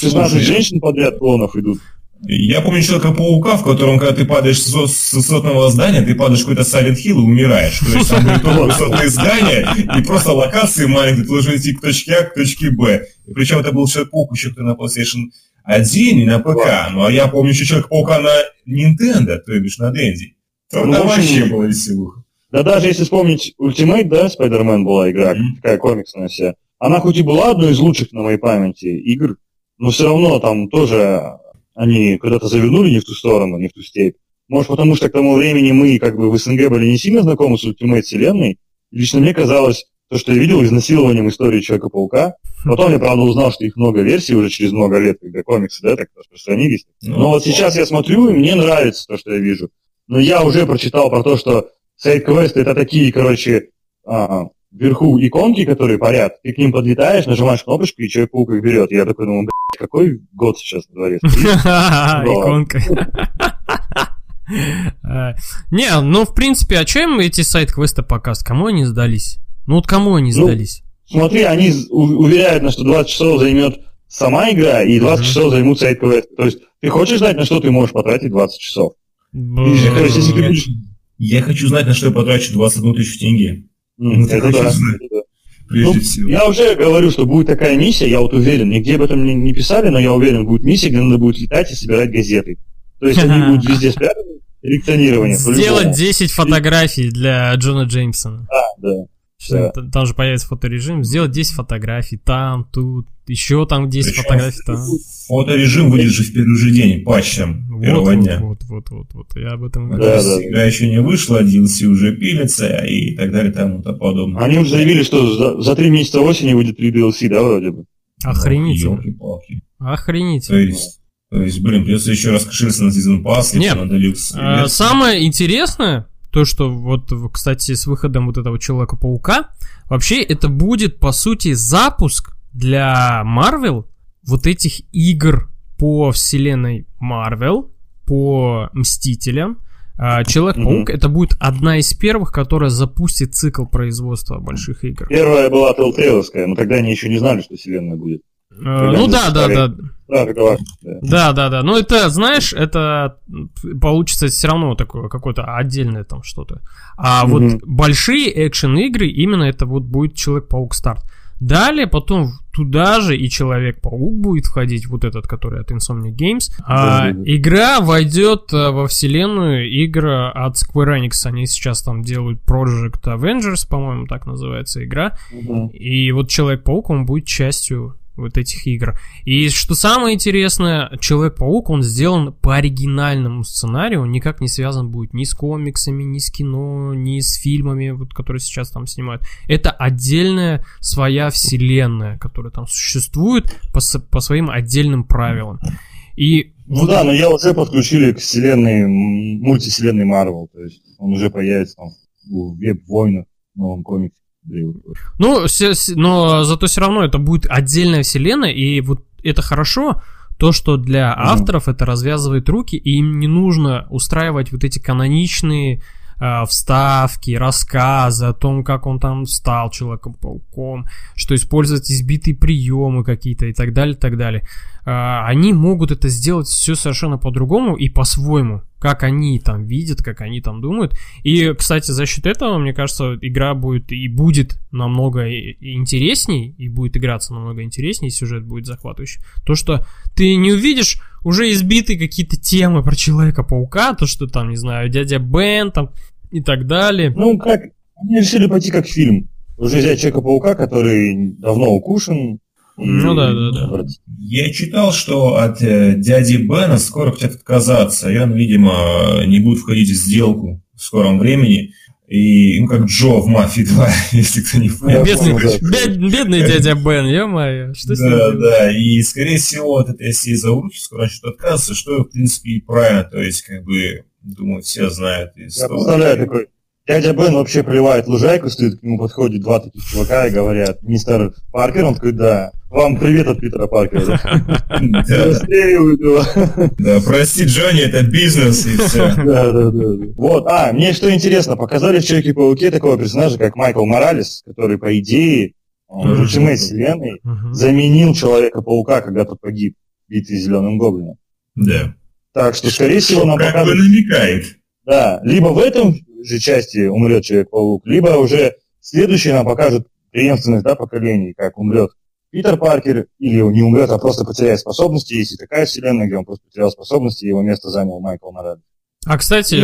16 Слушай, женщин подряд клонов идут. Я помню Человека-паука, в котором, когда ты падаешь с высот- с высотного здания, ты падаешь в какой-то Silent Hill и умираешь. То есть там только высотные здания и просто локации маленькие, ты должен идти к точке А, к точке Б. И причем это был Человек-паук еще кто на PlayStation 1 и на ПК. Ну а я помню еще Человека-паука на Nintendo, то бишь на Денди. Там Ну, в общем, вообще было веселуха. Да даже если вспомнить Ultimate, да, Spider-Man была игра, Мгм. такая комиксная вся. Она хоть и была одной из лучших на моей памяти игр, но все равно там тоже они когда-то завернули не в ту сторону, не в ту степь. Может, потому что к тому времени мы как бы в СНГ были не сильно знакомы с Ultimate вселенной. Лично мне казалось, то, что я видел изнасилованием истории Человека-паука. Потом я, правда, узнал, что их много версий уже через много лет, когда комиксы, да, так распространились. Ну, Но вот сейчас я смотрю, и мне нравится то, что я вижу. Но я уже прочитал про то, что сайт-квесты это такие, короче, а, вверху иконки, которые парят, ты к ним подлетаешь, нажимаешь кнопочку, и Человек-паук их берет. Я такой думаю, блядь, какой год сейчас на дворе? *laughs* *laughs* Иконка. *laughs* Не, ну, в принципе, а чем эти сайт-квесты показывают? Кому они сдались? Ну, вот кому они Ну, сдались? Смотри, они уверяют, на что 20 часов займет сама игра, и 20 Мгм. часов займут сайт квест. То есть ты хочешь знать, на что ты можешь потратить 20 часов? Я хочу знать, на что я потрачу 21 тысячу тенге. Ну, это да, знать. это да. Прежде Ну, всего. Я уже говорю, что будет такая миссия, я вот уверен, нигде об этом не, не писали, но я уверен, будет миссия, где надо будет летать и собирать газеты. То есть они будут везде *laughs* спрятаны, коллекционирование. Сделать по-любому. 10 фотографий для Джона Джеймсона. Да. Что Да. Там же появится фоторежим. Сделать 10 фотографий там, тут, еще там 10 Причем фотографий там. Фоторежим выйдет же в первый же день, патч там, Вот, первого вот, дня. вот, вот, вот, вот. Я об этом То говорю. Да, да. Игра еще не вышла, DLC уже пилится и так далее, тому то подобное. Они уже заявили, что за, за три месяца осени выйдет 3 DLC, да, вроде бы? Охренительно. Ёлки-палки. То Охренительно. есть, то есть, блин, придется еще раз кошелиться на Season Pass, Нет. на Deluxe. А, Самое интересное, то, что вот, кстати, с выходом вот этого Человека-паука, вообще это будет, по сути, запуск для Marvel вот этих игр по вселенной Marvel, по Мстителям. А, Человек-паук это будет одна из первых, которая запустит цикл производства больших игр. Первая была telltale но тогда они еще не знали, что вселенная будет. А, ну да, да, да. Да. Да. Да, да, да. Ну, это, знаешь, это получится все равно такое какое-то отдельное там что-то. А Мгм. вот большие экшен-игры, именно это вот будет Человек-паук старт. Далее потом туда же и Человек-паук будет входить, вот этот, который от Insomnia Games. А игра войдет э, во вселенную игр от Square Enix. Они сейчас там делают Project Avengers, по-моему, так называется игра. Мгм. И вот Человек-паук, он будет частью вот этих игр. И что самое интересное, Человек-паук, он сделан по оригинальному сценарию, он никак не связан будет ни с комиксами, ни с кино, ни с фильмами, вот, которые сейчас там снимают. Это отдельная своя вселенная, которая там существует по, по своим отдельным правилам. И Ну да, но я уже подключили к вселенной, мультивселенной Марвел, то есть он уже появится там в Веб-войнах, в новом комиксе. Ну, но зато все равно это будет отдельная вселенная, и вот это хорошо, то, что для авторов это развязывает руки, и им не нужно устраивать вот эти каноничные вставки, рассказы о том, как он там стал Человеком-пауком, что использовать избитые приемы какие-то и так далее, и так далее. А, они могут это сделать все совершенно по-другому и по-своему, как они там видят, как они там думают. И, кстати, за счет этого, мне кажется, игра будет и будет намного интересней, и будет играться намного интересней, и сюжет будет захватывающий. То, что ты не увидишь уже избитые какие-то темы про Человека-паука, то, что там, не знаю, дядя Бен там и так далее. Ну, как, они решили пойти как фильм. Уже взять Человека-паука, который давно укушен. и- Ну да, да, да. Я читал, что от э, дяди Бена скоро хотят отказаться, и он, видимо, не будет входить в сделку в скором времени. И, ну, как Джо в «Мафии 2», *laughs* если кто не понял. Бедный, бед- бедный дядя Бен, ё-моё, что с ним Да, да, и, скорее всего, от этой всей заварухи скоро начнут отказываться, что, в принципе, и правильно, то есть, как бы, думаю, все знают. из Я представляю такой, дядя Бен вообще плевает лужайку, стоит, к нему подходит два таких чувака и говорят, мистер Паркер, он такой, да, вам привет от Питера Паркера. *laughs* Да, прости, Джонни, это бизнес, и все. *laughs* Да, да, да. Вот, а, мне что интересно, показали в Человеке-пауке такого персонажа, как Майкл Моралес, который, по идее, уже Ultimate вселенной, заменил Человека-паука, когда тот погиб в битве с Зеленым Гоблином. Да. Так что, скорее всего, нам Как бы покажут, намекает. да, либо в этом же части умрет Человек-паук, либо уже следующие нам покажут преемственность, да, поколений, как умрет Питер Паркер, или он не умрет, а просто потеряет способности. Есть и такая вселенная, где он просто потерял способности, и его место занял Майкл Моралес. А, кстати.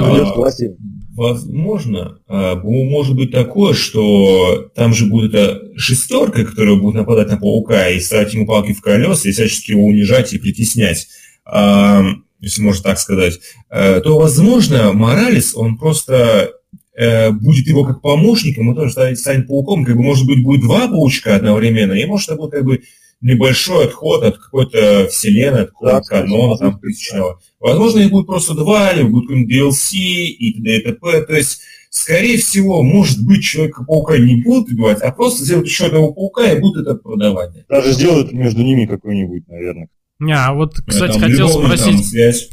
Возможно, а, бу- может быть такое, что там же будет эта шестерка, которая будет нападать на паука и ставить ему палки в колеса и всячески его унижать и притеснять, А, если можно так сказать, э, то, возможно, Моралес, он просто э, будет его как помощником, и тоже станет, пауком, как бы, может быть, будет два паучка одновременно, и может, это будет как бы небольшой отход от какой-то вселенной, от какого-то Да, канона там тысячного. Возможно, их будет просто два, или будет какой-нибудь DLC и т.д. и т.п. То есть, скорее всего, может быть, Человека-паука не будут убивать, а просто сделают еще одного паука и будут это продавать. Даже сделают между ними какой-нибудь, наверное. А вот, кстати, Там хотел спросить, связь.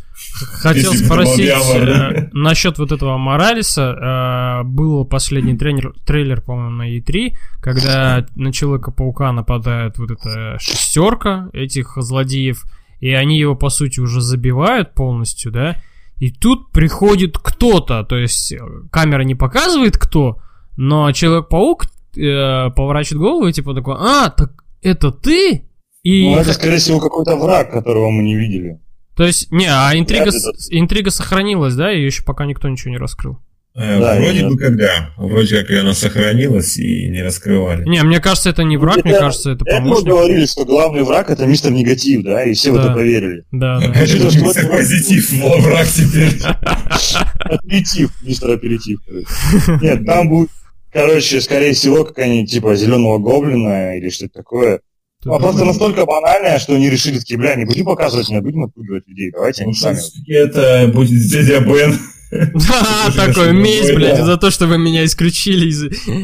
хотел если спросить э, насчет вот этого Моралиса. Э, был последний трейлер, трейлер, по-моему, на E3, когда на Человека-паука нападает вот эта шестерка этих злодеев, и они его, по сути, уже забивают полностью, да? И тут приходит кто-то, то есть э, камера не показывает кто, но Человек-паук э, поворачивает голову и типа такой, а, так это ты? И Ну, это, скорее всего, какой-то враг, которого мы не видели. то есть, не, а интрига, с- интрига сохранилась, да? Ее еще пока никто ничего не раскрыл. Э, Да, вроде бы когда. Вроде как она сохранилась и не раскрывали. Не, мне кажется, это не враг, Это- мне кажется, это помощник. говорили, что главный враг это мистер Негатив, да, и все в Да. это поверили. Да, да. Это что мистер позитив, враг теперь. *laughs* Аперитив, мистер Аперитив. Нет, там будет, короче, скорее всего, какая-нибудь типа зеленого гоблина или что-то такое. А просто настолько банальное, что они решили такие, бля, не будем показывать, не будем отпугивать людей, давайте они сами. Это будет дядя Бен. *laughs* Да, такой месть, блядь, за то, что вы меня исключили из,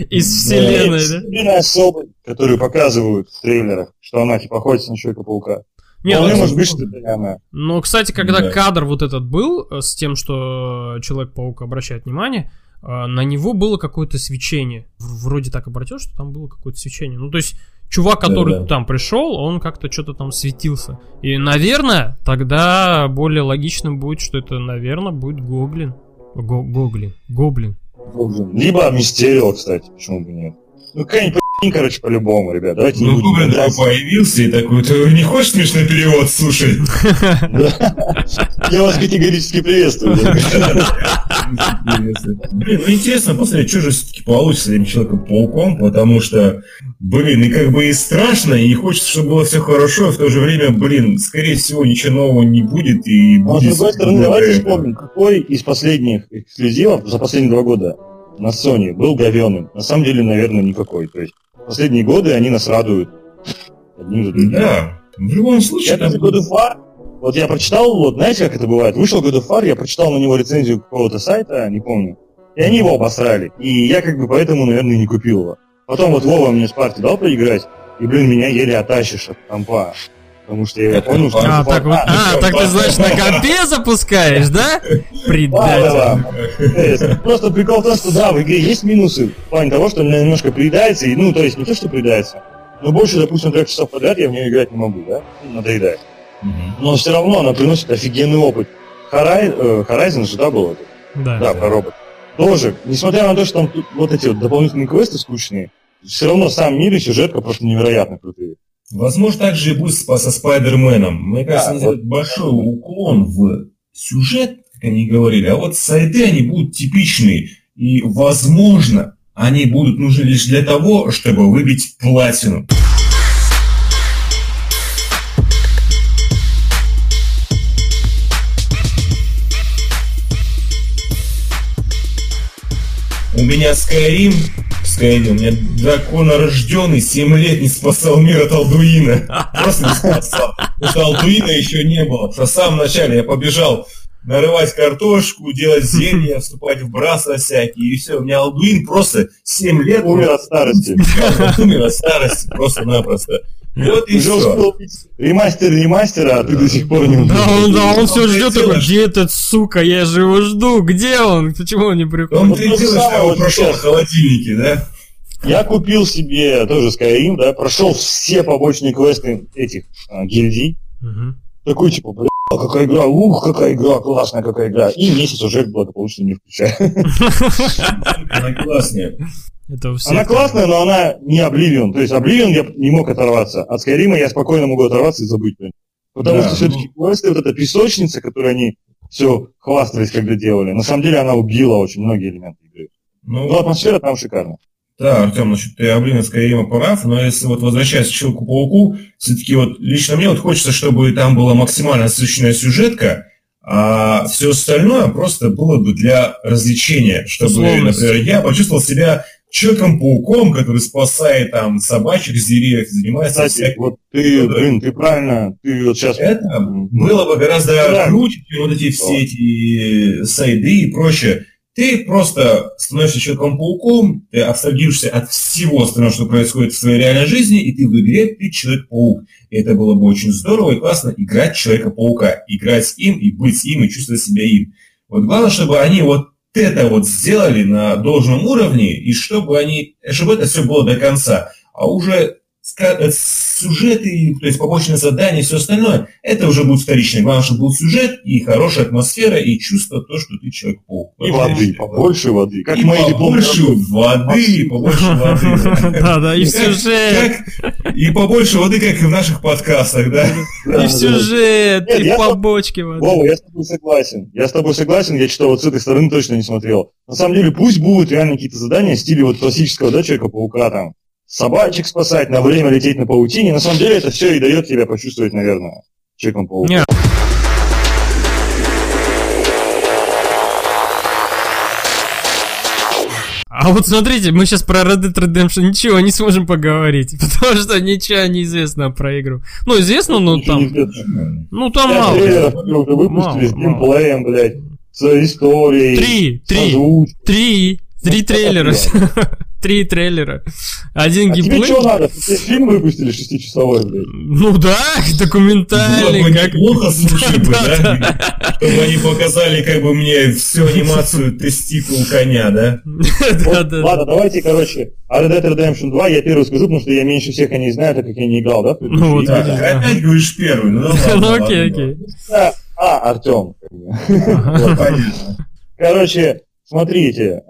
из вселенной, да? Единственная особа, которую показывают в трейлерах, что она типа охотится на Человека-паука. Не, ну, может быть, что она. Ну, кстати, когда Да. кадр вот этот был э, с тем, что Человек-паук обращает внимание, э, на него было какое-то свечение. Вроде так обратил, что там было какое-то свечение. Ну, то есть, чувак, который Да-да. там пришел, он как-то что-то там светился. И, наверное, тогда более логичным будет, что это, наверное, будет Гоблин. Го- Гоблин. Гоблин. Либо Мистерио, кстати, почему бы нет. Ну, какая-нибудь короче, по-любому, ребят. Давайте Ну, Гоблин гадать. появился и такой, ты не хочешь смешной перевод, слушай? Я вас категорически приветствую. Блин, ну интересно посмотреть, что же все-таки получится с этим Человеком-пауком, потому что, блин, и как бы и страшно, и хочется, чтобы было все хорошо, и в то же время, блин, скорее всего, ничего нового не будет, и Но, с будет... другой стороны, давайте вспомним, какой из последних эксклюзивов за последние два года на Sony был говёным. На самом деле, наверное, никакой. То есть, последние годы они нас радуют одним за другим. Да, в любом случае, Это. God of War. Вот я прочитал, вот знаете, как это бывает? Вышел God of War, я прочитал на него рецензию какого-то сайта, не помню. И они его обосрали. И я как бы поэтому, наверное, не купил его. Потом вот Вова мне с партии дал поиграть, и, блин, меня еле оттащишь от компа. Потому что я понял, что... А, так, вот, а, так ты, значит, на компе запускаешь, да? Предатель. Да, да, да. Просто прикол в том, что да, в игре есть минусы в плане того, что она немножко приедается, и, ну, то есть не то, что приедается, но больше, допустим, трех часов подряд я в нее играть не могу, да? Надоедает. Мгм. Но все равно она приносит офигенный опыт. Э, Horizon же, да, был это? Да. Да, про робот. Тоже, несмотря на то, что там тут вот эти вот дополнительные квесты скучные, все равно сам мир и сюжетка просто невероятно крутые. Возможно, так же и будет со Спайдерменом. Мне кажется, Да, они сделают большой уклон в сюжет, как они говорили, а вот сайды, они будут типичные. И, возможно, они будут нужны лишь для того, чтобы выбить платину. У меня Skyrim, Skyrim, у меня драконорожденный 7 лет не спасал мир от Алдуина. Просто не спасал. Потому что Алдуина еще не было. В самом начале я побежал нарывать картошку, делать зелья, вступать в браса всякие, и все. У меня Алдуин просто 7 лет Умер от старости. умер от старости просто-напросто. *laughs* Вот и все. ремастер ремастера, а ты до сих пор не Да, он, да, он все ждет такой, где этот сука, я же его жду, где он, почему он не приходит? Он ты делаешь, что его прошел в холодильнике, да? Я купил себе тоже Skyrim, да, прошел все побочные квесты этих а, гильдий. Такой типа, бля, какая игра, ух, какая игра, классная какая игра. И месяц уже благополучно не включаю. Она классная. Это у всех. Она классная, но она не Oblivion. То есть Oblivion я не мог оторваться. От Skyrim я спокойно могу оторваться и забыть. блин. Потому Да, что все-таки квесты, вот эта песочница, которую они все хвастались, когда делали, на самом деле она убила очень многие элементы игры. Ну, Но атмосфера там шикарная. Да, Артем, насчет Блин, Скайрима прав, но если вот возвращаясь к Человеку-пауку, все-таки вот лично мне вот хочется, чтобы там была максимально насыщенная сюжетка, а все остальное просто было бы для развлечения, чтобы, Условность. например, я почувствовал себя Человеком-пауком, который спасает там собачек с деревьев, занимается Кстати, всякой вот ты, блин, ты правильно, ты вот сейчас... Это было бы гораздо Да. круче, чем вот эти все эти сайды и прочее. Ты просто становишься человеком-пауком, ты абстрагируешься от всего остального, что происходит в своей реальной жизни, и ты в игре, ты человек-паук. И это было бы очень здорово и классно играть Человека-паука, играть с им и быть с им и чувствовать себя им. Вот главное, чтобы они вот это вот сделали на должном уровне, и чтобы они, чтобы это все было до конца. А уже сюжеты, то есть побочные задания и все остальное, это уже будет вторично. Главное, чтобы был сюжет и хорошая атмосфера, и чувство то, что ты человек-паук. И воды, побольше воды. Как и побольше воды, *laughs* и побольше воды. Да-да, и в Как- сюжет, И побольше воды, как и в наших подкастах, да? Да, и в да. сюжет, и побочке воды. Вова, я с тобой согласен. Я с тобой согласен, я что вот с этой стороны точно не смотрел. На самом деле, пусть будут реально какие-то задания в стиле вот классического, да, Человека-паука, там, собачек спасать, на время лететь на паутине. На самом деле, это все и дает тебя почувствовать, наверное, Человеком-пауком. Не. А вот смотрите, мы сейчас про Red Dead Redemption ничего не сможем поговорить, *laughs* потому что ничего не известно про игру. Ну, известно, но Ничего там, известно. ну там Пять мало. трейлеров уже выпустили с геймплеем, блядь, с историей. Три, три, три, три Ну, трейлера. *laughs* Три трейлера. Один А тебе геймплей. что надо? Тебе фильм выпустили шестичасовой, блядь? Ну да, Было *laughs* документальный, бы как... неплохо, слушай *laughs* бы, да? Чтобы они показали как бы мне всю анимацию тестикул коня, да? *laughs* Да, Вот, да, Ладно, давайте, короче, Red Dead Redemption 2 я первый скажу, потому что я меньше всех о ней знаю, так как я не играл, да? Ну вот, опять говоришь первый, ну ладно. Ну окей, окей. А, Артем. Понятно. Короче, смотрите,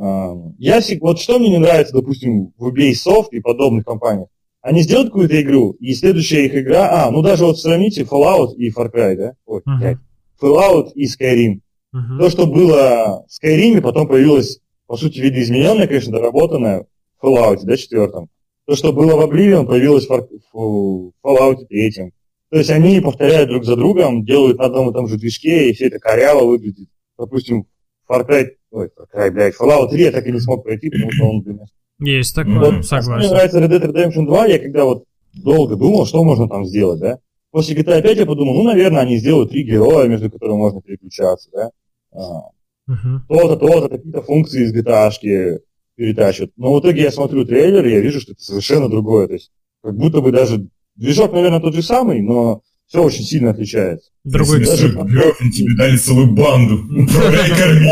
я всег- вот что мне не нравится, допустим, в Ubisoft и подобных компаниях. Они сделают какую-то игру, и следующая их игра, а, ну даже вот сравните Fallout и Far Cry, да? Ой, блядь. Fallout и Skyrim. Мгм. То, что было в Skyrim, потом появилось, по сути, видоизмененное, конечно, доработанное в Fallout, да, четвертом. То, что было в Oblivion, появилось в Fallout третьем. То есть они повторяют друг за другом, делают на одном и том же движке, и все это коряво выглядит. Допустим, Far Cry, Cry, блядь, Fallout 3 я так и не смог пройти, потому что он, блин, Есть такое, вот, Мне согласен. нравится Red Dead Redemption 2, я когда вот долго думал, что можно там сделать, да. После GTA 5 я подумал, ну, наверное, они сделают три героя, между которыми можно переключаться, да. А, Мгм. то-то, то-то, какие-то функции из GTA перетащат. Но в итоге я смотрю трейлер, и я вижу, что это совершенно другое. То есть, как будто бы даже движок, наверное, тот же самый, но все очень сильно отличается. Другой Если даже- они тебе дали целую банду. *laughs* Управляй, корми.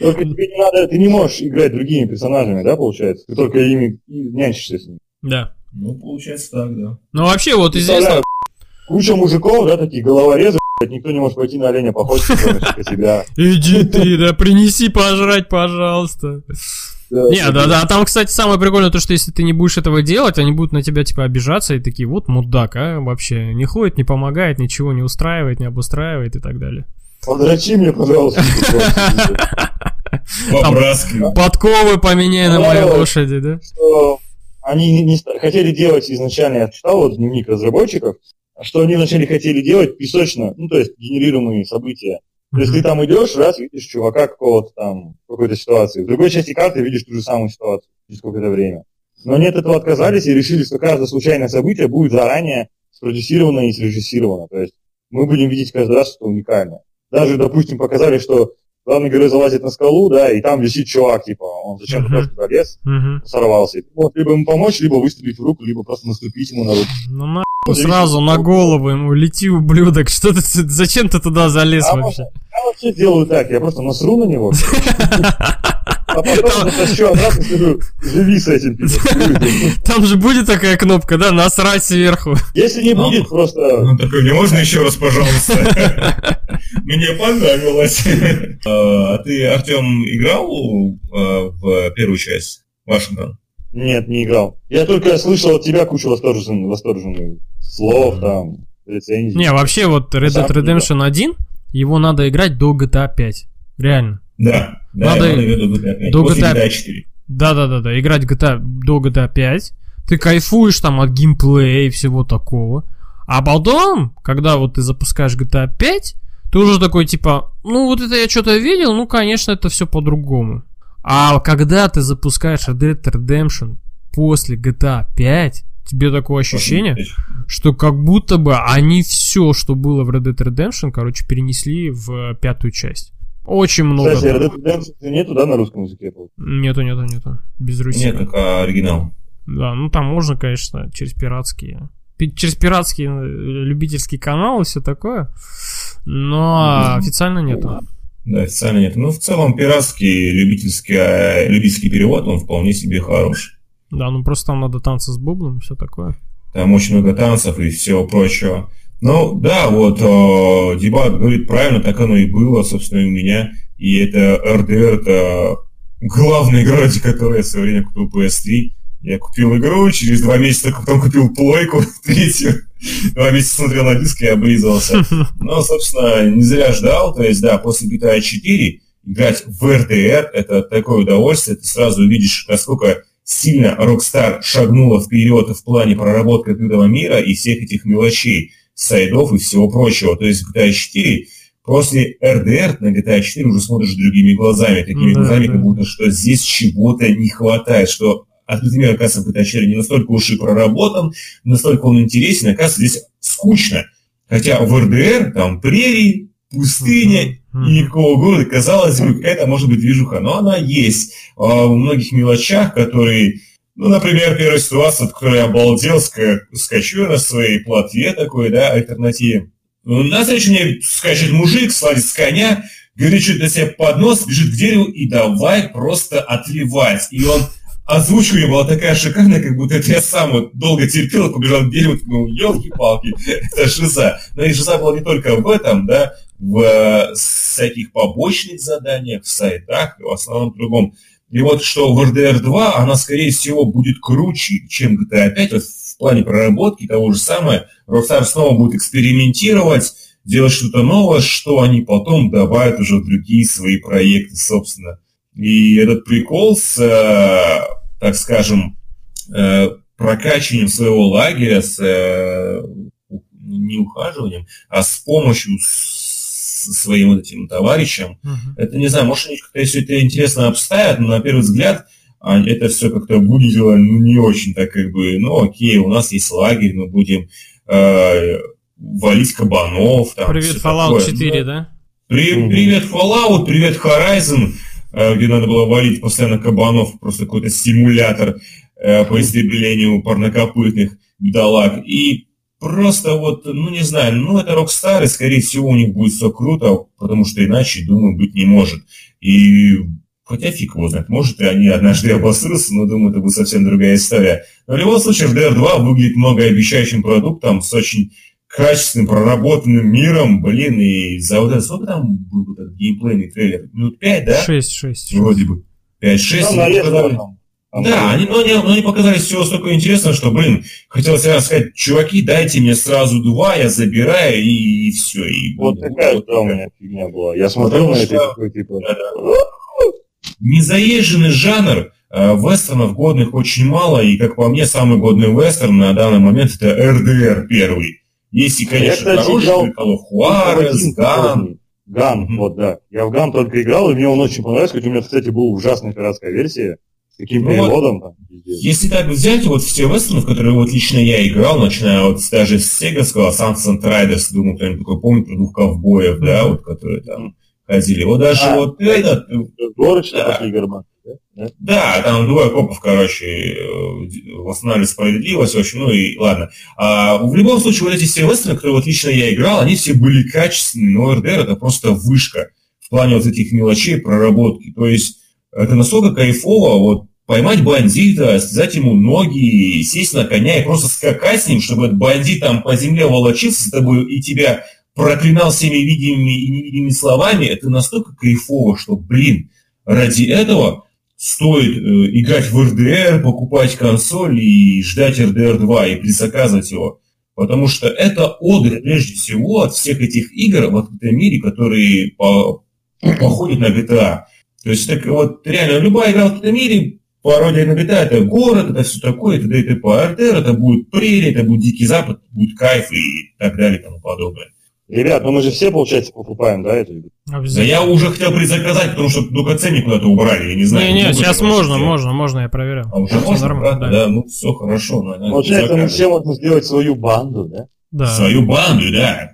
Только тебе не надо, ты не можешь играть другими персонажами, да, получается? Ты только ими и нянчишься с ними. Да. Ну, получается так, да. Ну вообще вот известно, Представляю, Куча мужиков, да, такие головорезы, никто не может пойти на оленя походить, *laughs* себя. иди ты, да принеси пожрать, пожалуйста. Не, да, да, а там, кстати, самое прикольное то, что если ты не будешь этого делать, они будут на тебя, типа, обижаться и такие, вот мудак, а, вообще, не ходит, не помогает, ничего не устраивает, не обустраивает и так далее. Подрачи мне, пожалуйста. *laughs* Подковы поменяй на моей лошади, да? Что они не, хотели делать изначально, я читал вот дневник разработчиков, что они вначале хотели делать песочно, ну, то есть генерируемые события. То есть ты там идешь, раз, видишь чувака какого-то там, в какой-то ситуации. В другой части карты видишь ту же самую ситуацию через какое-то время. Но они от этого отказались и решили, что каждое случайное событие будет заранее спродюсировано и срежиссировано. То есть мы будем видеть каждый раз что-то уникальное. Даже, допустим, показали, что главный герой залазит на скалу, да, и там висит чувак, типа, он зачем-то Мгм. просто залез, Мгм. сорвался. Вот, либо ему помочь, либо выстрелить в руку, либо просто наступить ему на руку. Ну нахуй сразу на голову ему лети, ублюдок, что ты, зачем ты туда залез А вообще? Я вообще делаю так, я просто насру на него, а потом затащу обратно и скажу, живи с этим. Там же будет такая кнопка, да, насрать сверху. Если не будет, просто... Ну, такой, мне можно еще раз, пожалуйста? Мне понравилось. А ты, Артем, играл э, в первую часть Вашингтон? Нет, не играл. Я только слышал от тебя кучу восторженных, восторженных слов, там, рецензий. Не, вообще вот Red Dead Redemption 1, его надо играть до GTA 5. Реально. Да. Да, Надо виду GTA 5. до После GTA GTA 4. Да-да-да-да, играть GTA, до GTA 5. Ты кайфуешь там от геймплея и всего такого. А потом, когда вот ты запускаешь GTA 5, ты уже такой типа, ну вот это я что-то видел, ну конечно это все по-другому. А когда ты запускаешь Red Dead Redemption после GTA 5, тебе такое ощущение, что как будто бы они все, что было в Red Dead Redemption, короче, перенесли в пятую часть. Очень много. Кстати, Red Dead Redemption нету, да, на русском языке? Нету, нету, нету. Без Руси. Нет, только оригинал. Да, ну там можно, конечно, через пиратские. Через пиратские э, любительские каналы и все такое. Но официально нету. Да, официально нет. Ну, в целом, пиратский любительский, э, любительский перевод, он вполне себе хороший. Да, ну просто там надо танцы с бубном, все такое. Там очень много танцев и всего прочего. Ну, да, вот э, Дебат говорит правильно, так оно и было, собственно, и у меня. И это RDR, это главная игра, ради которой я в свое время купил PS3. Я купил игру, через два месяца потом купил плойку, *laughs* третью. *laughs* Два месяца смотрел на диск и облизывался. *laughs* Но, собственно, не зря ждал. То есть, да, после GTA 4 играть в RDR это такое удовольствие. Ты сразу увидишь, насколько сильно Rockstar шагнула вперед в плане проработки открытого мира и всех этих мелочей, сайдов и всего прочего. То есть GTA 4 после RDR на GTA 4 уже смотришь другими глазами, такими да, глазами, да. как будто что здесь чего-то не хватает, что мир, оказывается, GTA 4 не настолько уж и проработан, не настолько он интересен, оказывается, здесь скучно. Хотя в RDR там прерии, пустыня и никакого города, казалось бы, это может быть движуха, но она есть а, в многих мелочах, которые, ну, например, первая ситуация, от которой я обалдел, скачу на своей платве такой, да, альтернативе. Ну, на встречу мне скачет мужик, сладит с коня, говорит что-то себе под нос, бежит к дереву и давай просто отливать. И он озвучка ее была такая шикарная, как будто это я сам вот долго терпел, побежал к дереву, ну, елки-палки, *laughs* это шиза. Но и шиза была не только в этом, да, в э, всяких побочных заданиях, в сайтах, в основном другом. И вот что в RDR 2, она, скорее всего, будет круче, чем GTA 5, вот в плане проработки того же самое. Rockstar снова будет экспериментировать, делать что-то новое, что они потом добавят уже в другие свои проекты, собственно. И этот прикол с, э, так скажем, э, прокачиванием своего лагеря, с не ухаживанием, а с помощью своим вот этим товарищам. Uh-huh. Это, не знаю, может, они как-то все это интересно обставят, но на первый взгляд а, это все как-то выглядело ну, не очень так как бы, ну окей, у нас есть лагерь, мы будем э, валить кабанов. Там, привет, Fallout такое. 4, да? При. Привет, Fallout, привет, Horizon, э, где надо было валить постоянно кабанов, просто какой-то стимулятор э, по истреблению парнокопытных бедолаг. И просто вот, ну не знаю, ну это Rockstar, и скорее всего у них будет все круто, потому что иначе, думаю, быть не может. И хотя фиг его знает, может и они однажды обосрутся, но думаю, это будет совсем другая история. Но в любом случае, RDR 2 выглядит многообещающим продуктом с очень качественным, проработанным миром, блин, и за вот это, сколько там был этот геймплейный трейлер? Минут 5, да? 6, 6. Вроде бы. 5-6. Да, они, но, они, но они показали все столько интересно, что, блин, хотелось я сказать, чуваки, дайте мне сразу два, я забираю, и, и все. И, вот блин, такая вот, да, у меня фигня была. Я смотрел на это такой, типа... Да, да. Незаезженный жанр, э, вестернов годных очень мало, и, как по мне, самый годный вестерн на данный момент это RDR первый. Есть и, конечно, я, кстати, Call of Juarez, Gun. Gun, mm-hmm. вот, да. Я в Gun только играл, и мне он очень понравился, хоть у меня, кстати, была ужасная пиратская версия. Каким ну, переводом там? Если так взять вот все вестерны, в которые вот лично я играл, начиная вот даже с Сеговского, Sunset Riders, думаю, кто-нибудь такой помнит, про двух ковбоев, да, вот, которые там ходили. Вот даже а, вот да, этот... Горочно да. пошли гарматы, да? Да, там двое копов, короче, э, восстанавливали справедливость, в общем, ну и ладно. А, в любом случае, вот эти все вестерны, которые вот лично я играл, они все были качественные, но РДР это просто вышка в плане вот этих мелочей, проработки. То есть это настолько кайфово, вот поймать бандита, связать ему ноги, сесть на коня и просто скакать с ним, чтобы этот бандит там по земле волочился с тобой и тебя проклинал всеми видимыми и невидимыми словами, это настолько кайфово, что, блин, ради этого стоит э, играть в РДР, покупать консоль и ждать РДР 2 и предзаказывать его. Потому что это отдых, прежде всего, от всех этих игр в открытом мире, которые по, походят на GTA. То есть так вот реально любая игра в этом мире пародия на GTA, это город, это все такое, это по РТР, это будет прерия, это будет Дикий Запад, будет кайф и так далее и тому подобное. Ребят, ну мы же все, получается, покупаем, да, эту игру? Да Обязательно. я уже хотел предзаказать, потому что только ценник куда-то убрали, я не знаю. Не-не, сейчас можно, сделать. можно, можно, я проверял. А уже можно, нормально, правда? Да. ну все хорошо. надо Получается, мы все можно сделать свою банду, да? Да. Свою банду, да.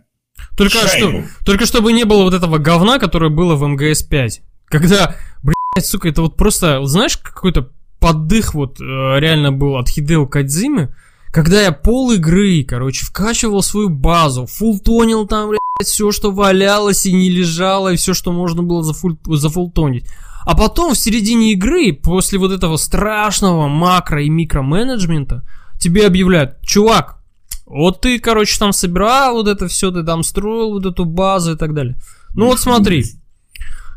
Только, что, Шайку. только чтобы не было вот этого говна, которое было в МГС-5. Когда, блядь, сука, это вот просто, вот знаешь, какой-то поддых вот э, реально был от Хидео Кадзимы, когда я пол игры, короче, вкачивал свою базу, фултонил там, блядь, все, что валялось и не лежало, и все, что можно было зафуль, зафултонить. А потом в середине игры, после вот этого страшного макро и микроменеджмента, тебе объявляют, чувак, вот ты, короче, там собирал вот это все, ты там строил вот эту базу и так далее. Ну вот смотри,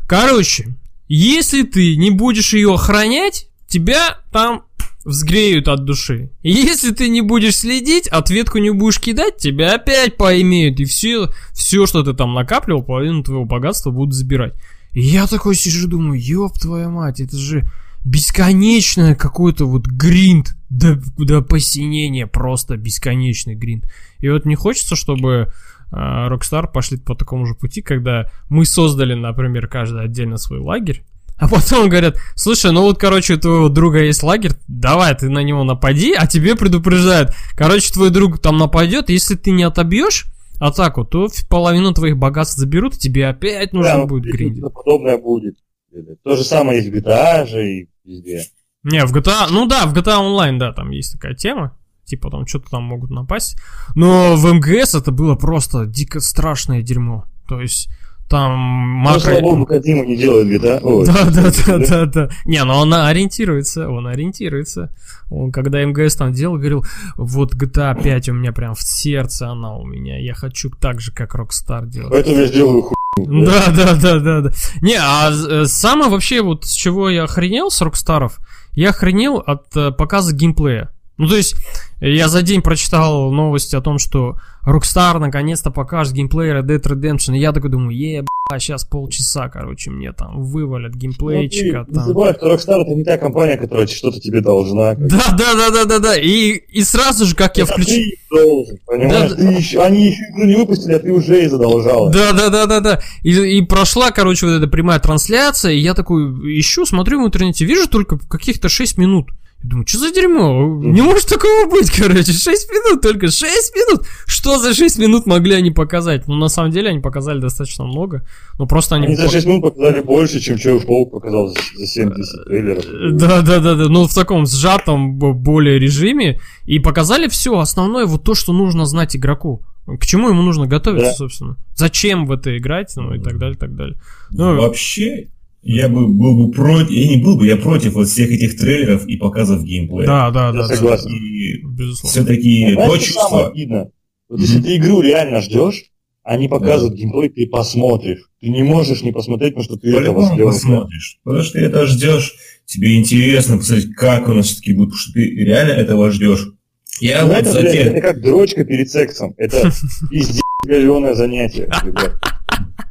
короче, если ты не будешь ее охранять, тебя там взгреют от души. И Если ты не будешь следить, ответку не будешь кидать, тебя опять поимеют. И все, все, что ты там накапливал, половину твоего богатства будут забирать. И я такой сижу, думаю, ёб твою мать, это же бесконечное какой-то вот гринд до, до посинения, просто бесконечный гринд. И вот не хочется, чтобы а, Rockstar пошли по такому же пути, когда мы создали, например, каждый отдельно свой лагерь, а потом говорят, слушай, ну вот, короче, у твоего друга есть лагерь, давай ты на него напади, а тебе предупреждают, короче, твой друг там нападет, если ты не отобьешь атаку, то половину твоих богатств заберут, и тебе опять нужно Да, будет гриндить. подобное будет. То же самое есть в GTA же и везде. Не, в GTA, ну да, в GTA Online, да, там есть такая тема. Типа там что-то там могут напасть. Но в МГС это было просто дико страшное дерьмо. То есть там Ну, макро... слава богу, Кодзима не делает GTA. *laughs* Ой, Да, да, да, да, да. Не, но он ориентируется, он ориентируется. Он, когда МГС там делал, говорил, вот GTA 5 у меня прям в сердце она у меня, я хочу так же, как Rockstar делать. Поэтому я сделаю хуй. Да, да, да, да, да. Не, а э, самое вообще вот с чего я охренел с Рокстаров, я охренел от э, показа геймплея. Ну, то есть, я за день прочитал новости о том, что Rockstar наконец-то покажет геймплей Red Dead Redemption. И я такой думаю, е, сейчас полчаса, короче, мне там вывалят геймплейчика. Ну, ты там. забывай, что Rockstar это не та компания, которая что-то тебе должна. *laughs* Да, да, да, да, да, да. И, и сразу же, как я ты должен, понимаешь? Да, Ты еще, они еще игру не выпустили, а ты уже и задолжала. Да, да, да, да, да. И, и прошла, короче, вот эта прямая трансляция, и я такой ищу, смотрю в интернете, вижу только каких-то 6 минут. Я думаю, что за дерьмо? Не может такого быть, короче. 6 минут только, 6 минут. Что за 6 минут могли они показать? Ну, на самом деле, они показали достаточно много. Но просто они... Они за 6 минут показали больше, чем Человек-паук показал за за 70 трейлеров. Да, да, да, да. Ну, в таком сжатом более режиме. И показали все основное, вот то, что нужно знать игроку. К чему ему нужно готовиться, Да. собственно. Зачем в это играть, ну и так далее, так далее. Ну, Вообще, я бы был бы против, я не был бы, я против вот всех этих трейлеров и показов геймплея. Да, да, да. Да, согласен. И Безусловно. все-таки то чувство, обидно? Вот если ты игру реально ждешь, они показывают геймплей, ты посмотришь. Ты не можешь не посмотреть, потому что ты этого по-любому ждешь. посмотришь. Потому что ты это ждешь, тебе интересно посмотреть, как у нас все-таки будет, потому что ты реально этого ждешь. Я Ну, вот это, за блядь, те- это как дрочка перед сексом. Это *laughs* пиздец говёное занятие. ребят.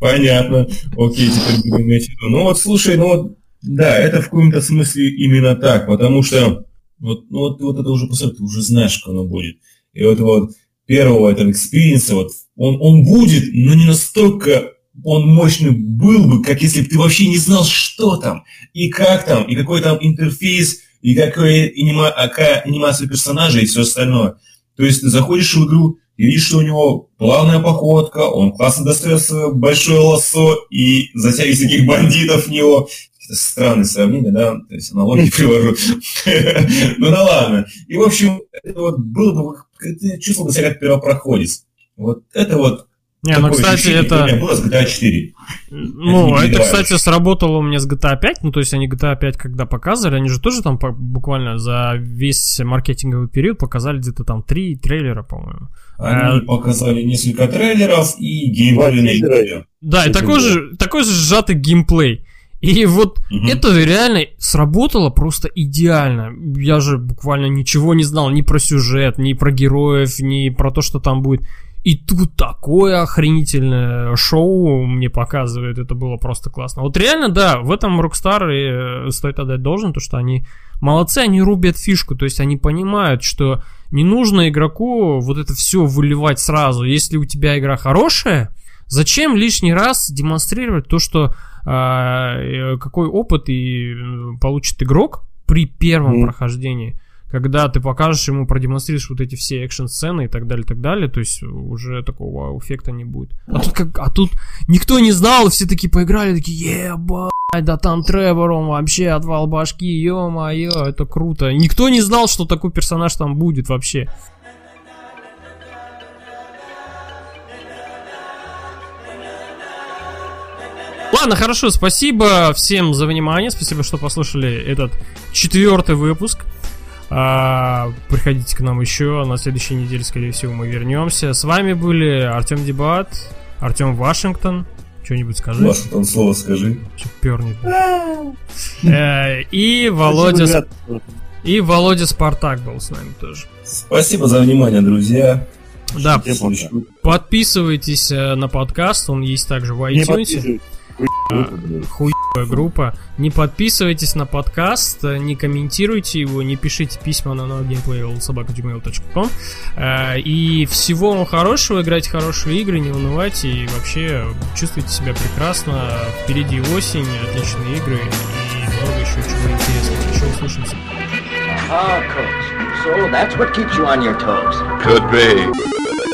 Понятно. Окей, теперь буду иметь в виду. Ну вот, слушай, ну вот, да, это в каком-то смысле именно так, потому что вот, ну, вот, вот это уже, по ты уже знаешь, как оно будет. И вот, вот первого этого экспириенса, вот, он, он будет, но не настолько он мощный был бы, как если бы ты вообще не знал, что там, и как там, и какой там интерфейс, и какой анима, какая анимация персонажа и все остальное. То есть ты заходишь в игру, и видишь, что у него плавная походка, он классно достает свое большое лассо и затягивает таких бандитов в него. Это странное сравнение, да, то есть аналогии привожу. *laughs* Ну да ладно. И, в общем, это вот было бы, ты чувствовал себя как первопроходец. Вот это вот Не, ну, такое кстати, ощущение у меня это... было с GTA 4. Ну, это, передаваешь. кстати, сработало у меня с GTA 5. Ну, то есть они GTA 5 когда показывали, они же тоже там по- буквально за весь маркетинговый период показали где-то там три трейлера, по-моему. Они А- показали несколько трейлеров и геймплей. Да, и такой же, такой же сжатый геймплей. И вот Мгм. это реально сработало просто идеально. Я же буквально ничего не знал ни про сюжет, ни про героев, ни про то, что там будет. И тут такое охренительное шоу мне показывают, это было просто классно. Вот реально, да, в этом Rockstar и, э, стоит отдать должен, то что они молодцы, они рубят фишку, то есть они понимают, что не нужно игроку вот это все выливать сразу. Если у тебя игра хорошая, Зачем лишний раз демонстрировать то, что э, какой опыт и получит игрок при первом mm. прохождении? Когда ты покажешь ему, продемонстрируешь вот эти все экшн-сцены и так далее, и так далее, то есть уже такого эффекта не будет. А тут, как, а тут никто не знал, все такие поиграли, такие, ебать, да там Тревор, он вообще отвал башки, ё-моё, это круто. Никто не знал, что такой персонаж там будет вообще. Ладно, хорошо, спасибо всем за внимание, спасибо, что послушали этот четвертый выпуск. А, приходите к нам еще. На следующей неделе, скорее всего, мы вернемся. С вами были Артем Дебат, Артем Вашингтон. Что-нибудь скажи. Вашингтон слово скажи. Пернет. Э, и Володя... И Володя Спартак был с нами тоже. Спасибо за внимание, друзья. Да, подписывайтесь э, на подкаст, он есть также в iTunes. Хуевая группа. Не подписывайтесь на подкаст, не комментируйте его, не пишите письма на nogameplay.sobaka.gmail.com э, И всего вам хорошего, играйте хорошие игры, не унывайте и вообще чувствуйте себя прекрасно. Впереди осень, отличные игры и много еще чего интересного. Еще услышимся. Ah, coach. So that's what keeps you on your toes. Could be.